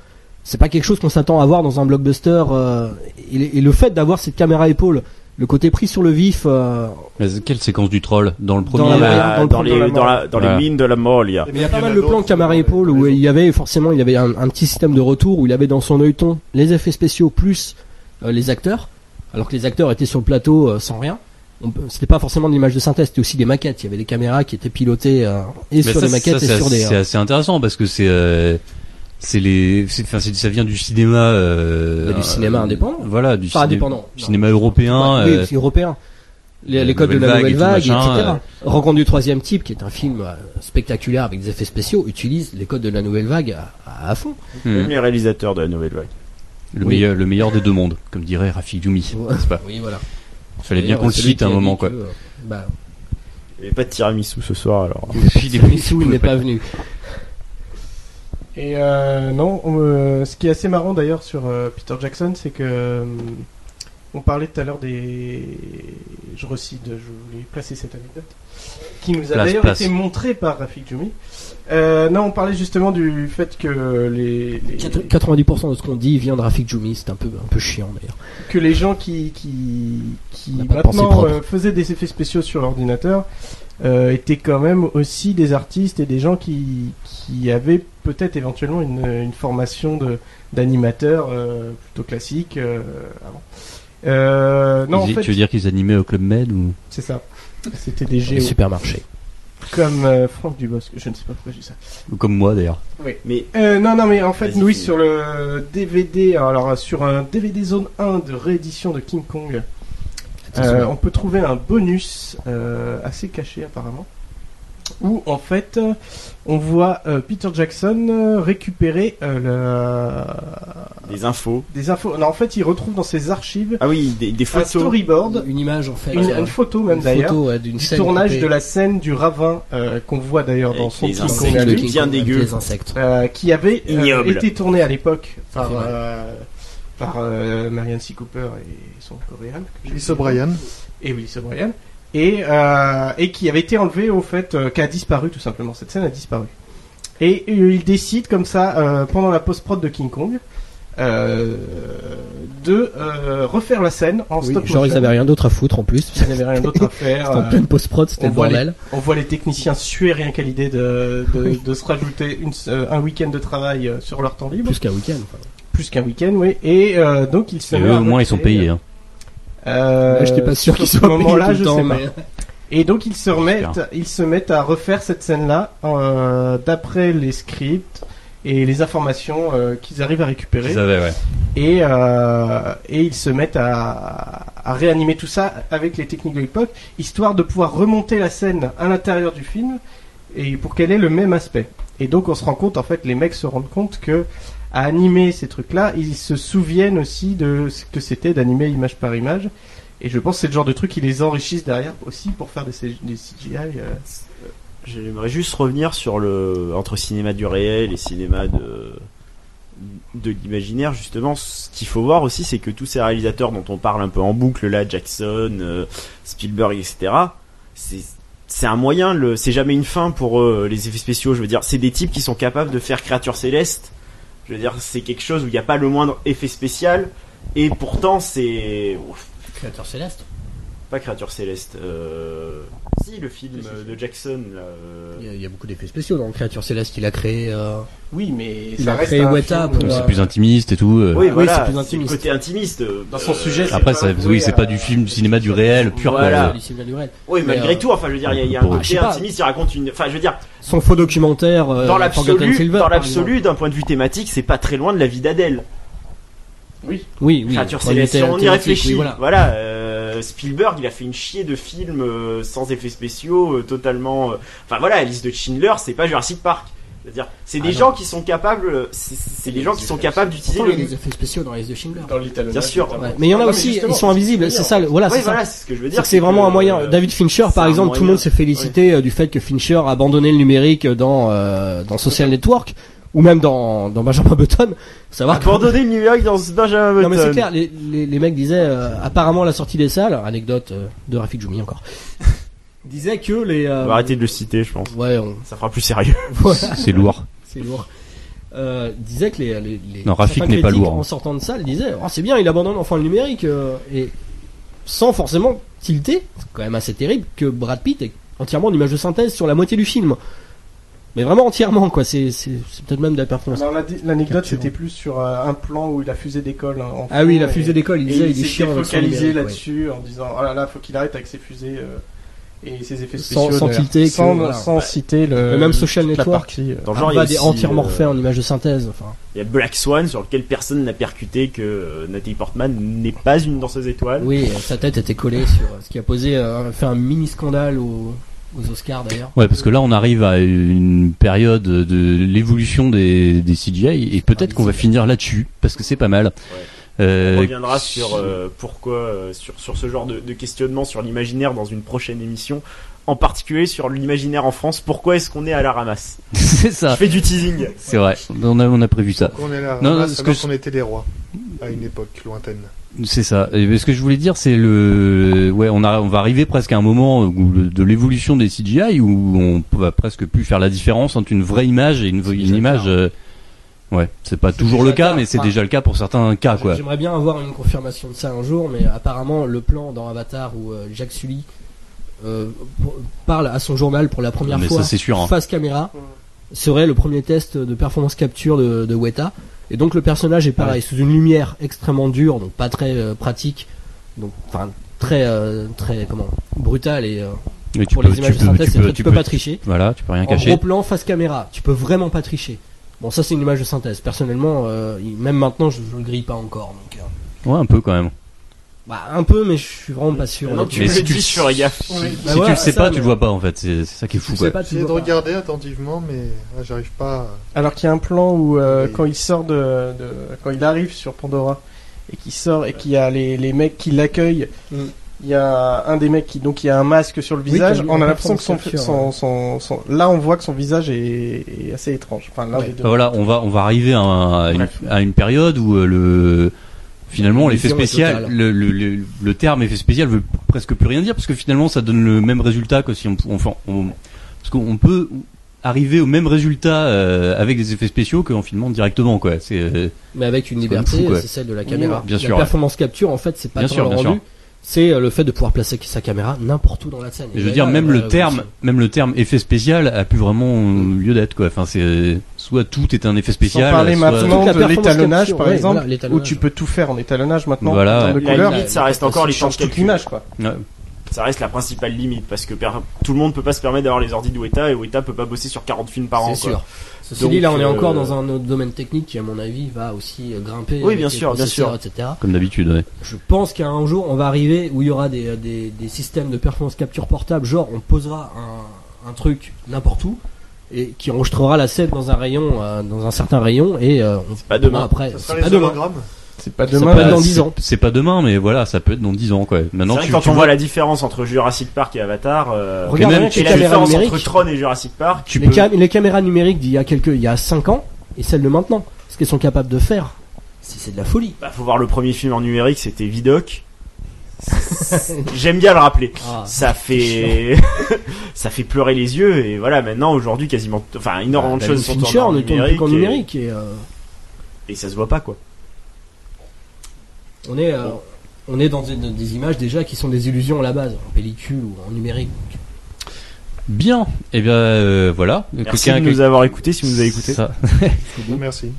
c'est pas quelque chose qu'on s'attend à voir dans un blockbuster. euh, et, et le fait d'avoir cette caméra à épaule, le côté pris sur le vif, euh, Mais Quelle séquence du troll Dans le Dans premier la- euh, dans le dans, premier les, de la dans, la- dans Voilà. les mines de la Moria. il y a pas mal de plans caméra à épaule où il y avait forcément il y avait un, un petit système de retour où il avait dans son œilleton les effets spéciaux plus euh, les acteurs, alors que les acteurs étaient sur le plateau euh, sans rien. C'était pas forcément de l'image de synthèse, c'était aussi des maquettes. Il y avait des caméras qui étaient pilotées euh, et Mais sur ça, des maquettes ça, et sur des. C'est assez intéressant parce que c'est euh, c'est les enfin ça vient du cinéma euh, Bah, du cinéma indépendant. Voilà, du Pas ciné- indépendant. du cinéma européen Ouais, euh, oui, européen. Les, la les codes de nouvelle la vague nouvelle et vague, machin, etc. euh. Rencontre du troisième type, qui est un film euh, spectaculaire avec des effets spéciaux, utilise les codes de la nouvelle vague à, fond. hmm, Même les réalisateurs de la nouvelle vague. le Oui. meilleur le meilleur des deux mondes, comme dirait Rafik Djoumi. Ouais. pas? Oui, voilà. Fallait bien qu'on le cite à un moment quoi. euh, bah, Il n'y avait pas de tiramisu ce soir alors. Missou, il n'est pas venu. Et euh, non, euh, ce qui est assez marrant d'ailleurs sur euh, Peter Jackson, c'est que euh, on parlait tout à l'heure des, je recite, je voulais placer cette anecdote, qui nous a d'ailleurs été montrée par Rafik Djoumi. Euh, non, on parlait justement du fait que les, les- 90% de ce qu'on dit vient de Rafik Djoumi, c'est un peu, un peu chiant d'ailleurs. que les gens qui qui, maintenant euh, faisaient des effets spéciaux sur l'ordinateur euh, étaient quand même aussi des artistes et des gens qui qui avaient peut-être éventuellement une, une formation de d'animateur euh, plutôt classique euh, avant. Euh, non, en Ils- fait, Tu veux dire qu'ils animaient au club Med ou? C'est ça. C'était des Les géos supermarchés. comme euh, Franck Dubosc. Je ne sais pas pourquoi je dis ça. ou comme moi d'ailleurs. Mais Euh, non, non, mais en fait, Vas-y, oui, sur le DVD, alors sur un DVD Zone 1 de réédition de King Kong, euh, on peut trouver un bonus euh, assez caché apparemment, où en fait, euh, on voit euh, Peter Jackson euh, récupérer euh, le... des infos. des infos. Non, en fait, il retrouve dans ses archives Ah oui, des, des un photos. storyboard, Une image en fait. une, euh, une photo même une d'ailleurs. photo, ouais, Du scène tournage coupée de la scène du ravin euh, qu'on voit d'ailleurs dans son à de lui. King bien dégueu. Les insectes. euh, qui avait euh, été tourné à l'époque par, euh, par euh, Marianne C. Cooper et son coréen. Lisa. O'Brien. Et Willis O'Brien. Et, euh, et qui avait été enlevé au fait, euh, qui a disparu tout simplement. Cette scène a disparu. Et euh, il décide comme ça, euh, pendant la post-prod de King Kong, euh, de euh, refaire la scène en Oui, stop genre ils avaient rien d'autre à foutre en plus. Ils n'avaient rien d'autre à faire. C'était en pleine post-prod, c'était on le voit les- bordel. on voit les techniciens suer rien qu'à l'idée de, de, de se rajouter une, euh, un week-end de travail sur leur temps libre, Plus qu'un week-end. enfin. plus qu'un week-end, oui. Et euh, donc ils se Et eux au moins ils sont payés. Hein. Euh, Là, j'étais pas sûr qu'ils ce soient moment-là, tout je le temps, sais pas. mais- Et donc ils se remettent, ils se mettent à refaire cette scène-là euh, d'après les scripts et les informations euh, qu'ils arrivent à récupérer. Ils avaient, ouais. Et, euh, et ils se mettent à, à réanimer tout ça avec les techniques de l'époque, histoire de pouvoir remonter la scène à l'intérieur du film et pour qu'elle ait le même aspect. Et donc on se rend compte, en fait, les mecs se rendent compte que à animer ces trucs-là, ils se souviennent aussi de ce que c'était d'animer image par image. Et je pense que c'est le genre de truc qui les enrichissent derrière aussi pour faire des, CGI. euh. J'aimerais juste revenir sur le entre cinéma du réel et cinéma de de l'imaginaire justement. Ce qu'il faut voir aussi, c'est que tous ces réalisateurs dont on parle un peu en boucle là, Jackson, euh, Spielberg, etc. C'est c'est un moyen, c'est jamais une fin pour eux, les effets spéciaux. Je veux dire, c'est des types qui sont capables de faire créatures célestes. Je veux dire, c'est quelque chose où il n'y a pas le moindre effet spécial. Et pourtant, c'est Créateur céleste. Pas créature céleste. Euh... Si, le film de Jackson. Là, euh, Il y, a, il y a beaucoup d'effets spéciaux dans Créature céleste qu'il a créé. euh, Oui, mais Il ça a reste créé un Weta pour, C'est plus intimiste et tout. euh. Oui, voilà, c'est plus c'est le intimiste. côté intimiste. euh, Dans son sujet, c'est Après, pas ça, voué oui, c'est pas du film du cinéma du réel pur. Voilà. du cinéma du réel. Oui, Mais, malgré euh, tout, enfin, je veux dire, il y a, il y a un côté intimiste, il raconte une. Enfin, je veux dire, Son faux documentaire. euh, dans l'absolu, Silver, dans l'absolu, d'un point de vue thématique, c'est pas très loin de la vie d'Adèle. Oui. Oui, oui. Créature céleste, on y réfléchit. voilà. Euh, Spielberg, il a fait une chier de films euh, sans effets spéciaux, euh, totalement. euh, Enfin voilà, la liste de Schindler, c'est pas Jurassic Park. C'est-à-dire, c'est des non. gens qui sont capables, c'est des gens qui sont capables d'utiliser Pourtant, il y a le. des effets spéciaux dans les de Schindler. Dans. Bien sûr. Ouais. Mais il y en a Non, aussi, ils sont invisibles. C'est ça, le- voilà, Oui, c'est voilà, ce que je veux dire. c'est vraiment un moyen. euh, David Fincher, par exemple, tout le monde s'est félicité du fait que Fincher a abandonné le numérique dans euh, dans Social Network ou même dans dans Benjamin Button. Faut savoir que- Abandonner le numérique dans Benjamin Button. Non mais c'est clair, les, les, les mecs disaient euh, apparemment à la sortie des salles, anecdote euh, de Rafik Djoumi encore. disait que les. euh, On va arrêter de le citer, je pense. Ouais, on... Ça fera plus sérieux. voilà, C'est lourd. c'est lourd. Euh, disait que les, les, les Non, Rafik n'est pas lourd, hein. En sortant de il disait oh, c'est bien, il abandonne enfin le numérique euh, et sans forcément tilter, c'est quand même assez terrible que Brad Pitt est entièrement en image de synthèse sur la moitié du film. Mais vraiment entièrement quoi, c'est peut-être même de la performance. Alors, L'anecdote, c'était plus sur euh, un plan où il a fusée d'école. hein, en Ah oui, la fusée d'école, il disait il il est chiant. focalisé là-dessus en disant oh là là, faut qu'il arrête avec ses fusées euh, et ses effets Sans- spéciaux. sans d'ailleurs. tilter que- sans, voilà. sans citer le, Le même Social la Network. partie, euh. Dans le genre, il y a Arvad est entièrement euh, refait en image de synthèse. Enfin, Il y a Black Swan sur lequel personne n'a percuté que Nathalie Portman n'est pas une danseuse étoile. oui, sa tête était collée sur ce qui a posé, euh, fait un mini scandale aux, aux Oscars d'ailleurs. Ouais, parce que là, on arrive à une période de l'évolution des, des CGI et peut-être qu'on va finir là-dessus parce que c'est pas mal. On Euh, reviendra sur euh, pourquoi, euh, sur, sur ce genre de, de questionnement sur l'imaginaire dans une prochaine émission. En particulier sur l'imaginaire en France. Pourquoi est-ce qu'on est à la ramasse c'est Je ça. fais du teasing. C'est vrai. On a, on a prévu ça. On est là, Non, non, que je- était les rois à une époque lointaine. C'est ça. Et ce que je voulais dire, c'est le, ouais, on a, on va arriver presque à un moment où le- de l'évolution des CGI où on va presque plus faire la différence entre une vraie image et une, image. cas. euh, ouais, c'est pas toujours le cas, cas. mais c'est Enfin, déjà le cas pour certains cas, quoi. J'aimerais bien avoir une confirmation de ça un jour, mais apparemment le plan dans Avatar où euh, Jacques Sully parle à son journal pour la première Mais fois ça, c'est sûr. hein. face caméra serait le premier test de performance capture de, de Weta. Et donc le personnage est pareil, sous une lumière extrêmement dure, donc pas très euh, pratique, donc enfin très euh, très comment brutal et euh, pour peux, les images de synthèse, tu peux, vrai, tu peux peux- pas tricher. Voilà, tu peux rien En cacher. gros plan face caméra, tu peux vraiment pas tricher. Bon, ça c'est une image de synthèse. Personnellement, euh, même maintenant, je, je le grille pas encore. Donc, euh, Ouais, un peu quand même. Bah, un peu, mais je suis vraiment pas sûr. Honnêtement. tu Mais si le tu le- ferai gaffe. Bah si voilà, tu le sais ça, pas, mais- tu le vois pas en fait. C'est ça qui est fou, le de pas. regarder attentivement, mais ah, j'arrive pas. à- Alors qu'il y a un plan où euh, Oui. quand il sort de, de quand il arrive sur Pandora et qu'il sort et qu'il y a les, les mecs qui l'accueillent, Mm. il y a un des mecs qui donc il y a un masque sur le Oui, visage. on a l'impression que son, capture, son, son, son- là on voit que son visage est, est assez étrange. Enfin là Ouais. deux. Bah voilà, on va on va arriver à, un- à une, Bref. à une période où euh, le finalement l'effet spécial, le, le, le, le terme effet spécial veut presque plus rien dire parce que finalement ça donne le même résultat que si on enfin on, parce qu'on peut arriver au même résultat euh, avec des effets spéciaux qu'en filmant directement quoi. C'est euh, Mais avec une liberté, c'est celle de la caméra. bien la sûr, ouais. performance capture, en fait, c'est pas Bien tant sûr, le bien rendu, sûr. C'est euh, le fait de pouvoir placer sa caméra n'importe où dans la scène. je Et veux là, dire là, même le terme révolution. même le terme effet spécial a plus vraiment euh, lieu d'être quoi. Enfin c'est euh, soit tout est un effet Sans spécial. parler soit- maintenant de l'étalonnage par ouais, exemple, voilà, où tu peux tout faire en étalonnage maintenant. Voilà, en termes ouais. de La couleur. limite, ça reste encore les changes toute l'image quoi. Ouais. Ça reste la principale limite parce que tout le monde peut pas se permettre d'avoir les ordi de Weta et Weta peut pas bosser sur 40 films par an. C'est sûr. Ceci Donc, dit, là, on est euh, encore dans un autre domaine technique qui, à mon avis, va aussi euh, grimper. Oui, bien sûr, bien sûr. etc. Comme d'habitude. Ouais. Je pense qu'un jour, on va arriver où il y aura des, euh, des, des systèmes de performance capture portable, genre on posera un, un truc n'importe où et qui enregistrera la scène dans un rayon, euh, dans un certain rayon et euh, on pas demain. après. C'est pas demain. C'est pas Ça demain. peut être Bah, dans c'est- 10 ans. C'est pas demain, mais voilà, ça peut être dans 10 ans, quoi. C'est Maintenant, vrai tu, que quand tu on vois, voit la différence entre Jurassic Park et Avatar, euh, Regarde même tu- que et les la caméras différence numériques. entre Tron et Jurassic Park, tu les, peux- cam- les caméras numériques d'il y a quelques, il y a 5 ans et celles de maintenant, ce qu'elles sont capables de faire, c'est c'est de la folie. bah, faut voir le premier film en numérique, c'était Vidoc. J'aime bien le rappeler. Ah, Ça fait, ça fait pleurer les yeux et voilà. Maintenant, aujourd'hui, quasiment, enfin, énormément de David choses sont en ne tourne plus numérique, qu'en et- numérique et euh, et ça se voit pas quoi. On est, euh, on est dans des, des images déjà qui sont des illusions à la base, en pellicule ou en numérique. Bien. Et bien, euh, voilà. Merci de nous avoir écoutés si vous nous avez écouté. Ça. Merci.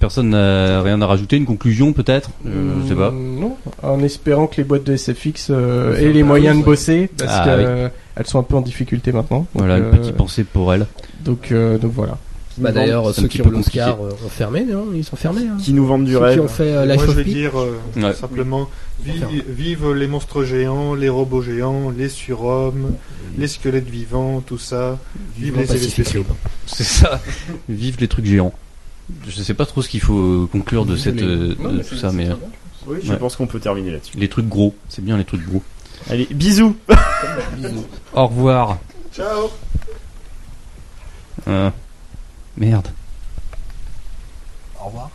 Personne n'a rien à rajouter. Une conclusion, peut-être. Euh, je sais pas. Non, en espérant que les boîtes de SFX euh, aient les moyens de bosser parce Ah, que oui. euh, elles sont un peu en difficulté maintenant. Donc, Voilà, une euh, petite pensée pour elle. Donc, euh, donc voilà. Bah d'ailleurs, ceux qui ont l'Oscar euh, ont fermé, non Ils sont fermés. Hein. Qui nous vendent du Ceux rêve. qui ont fait euh, Life Moi, je of vais dire euh, Ouais. simplement vive, Enfin. vive les monstres géants, les robots géants, les surhommes, les squelettes vivants, tout ça. Vive Vivement les effets spéciaux. C'est ça. Vive les trucs géants. Je sais pas trop ce qu'il faut conclure de Vive cette les- euh, Non, de mais tout ça, mais. Oui, je Ouais. pense qu'on peut terminer là-dessus. les trucs gros, c'est bien les trucs gros. Allez, bisous. Bisous. Au revoir. Ciao Merde. Au revoir.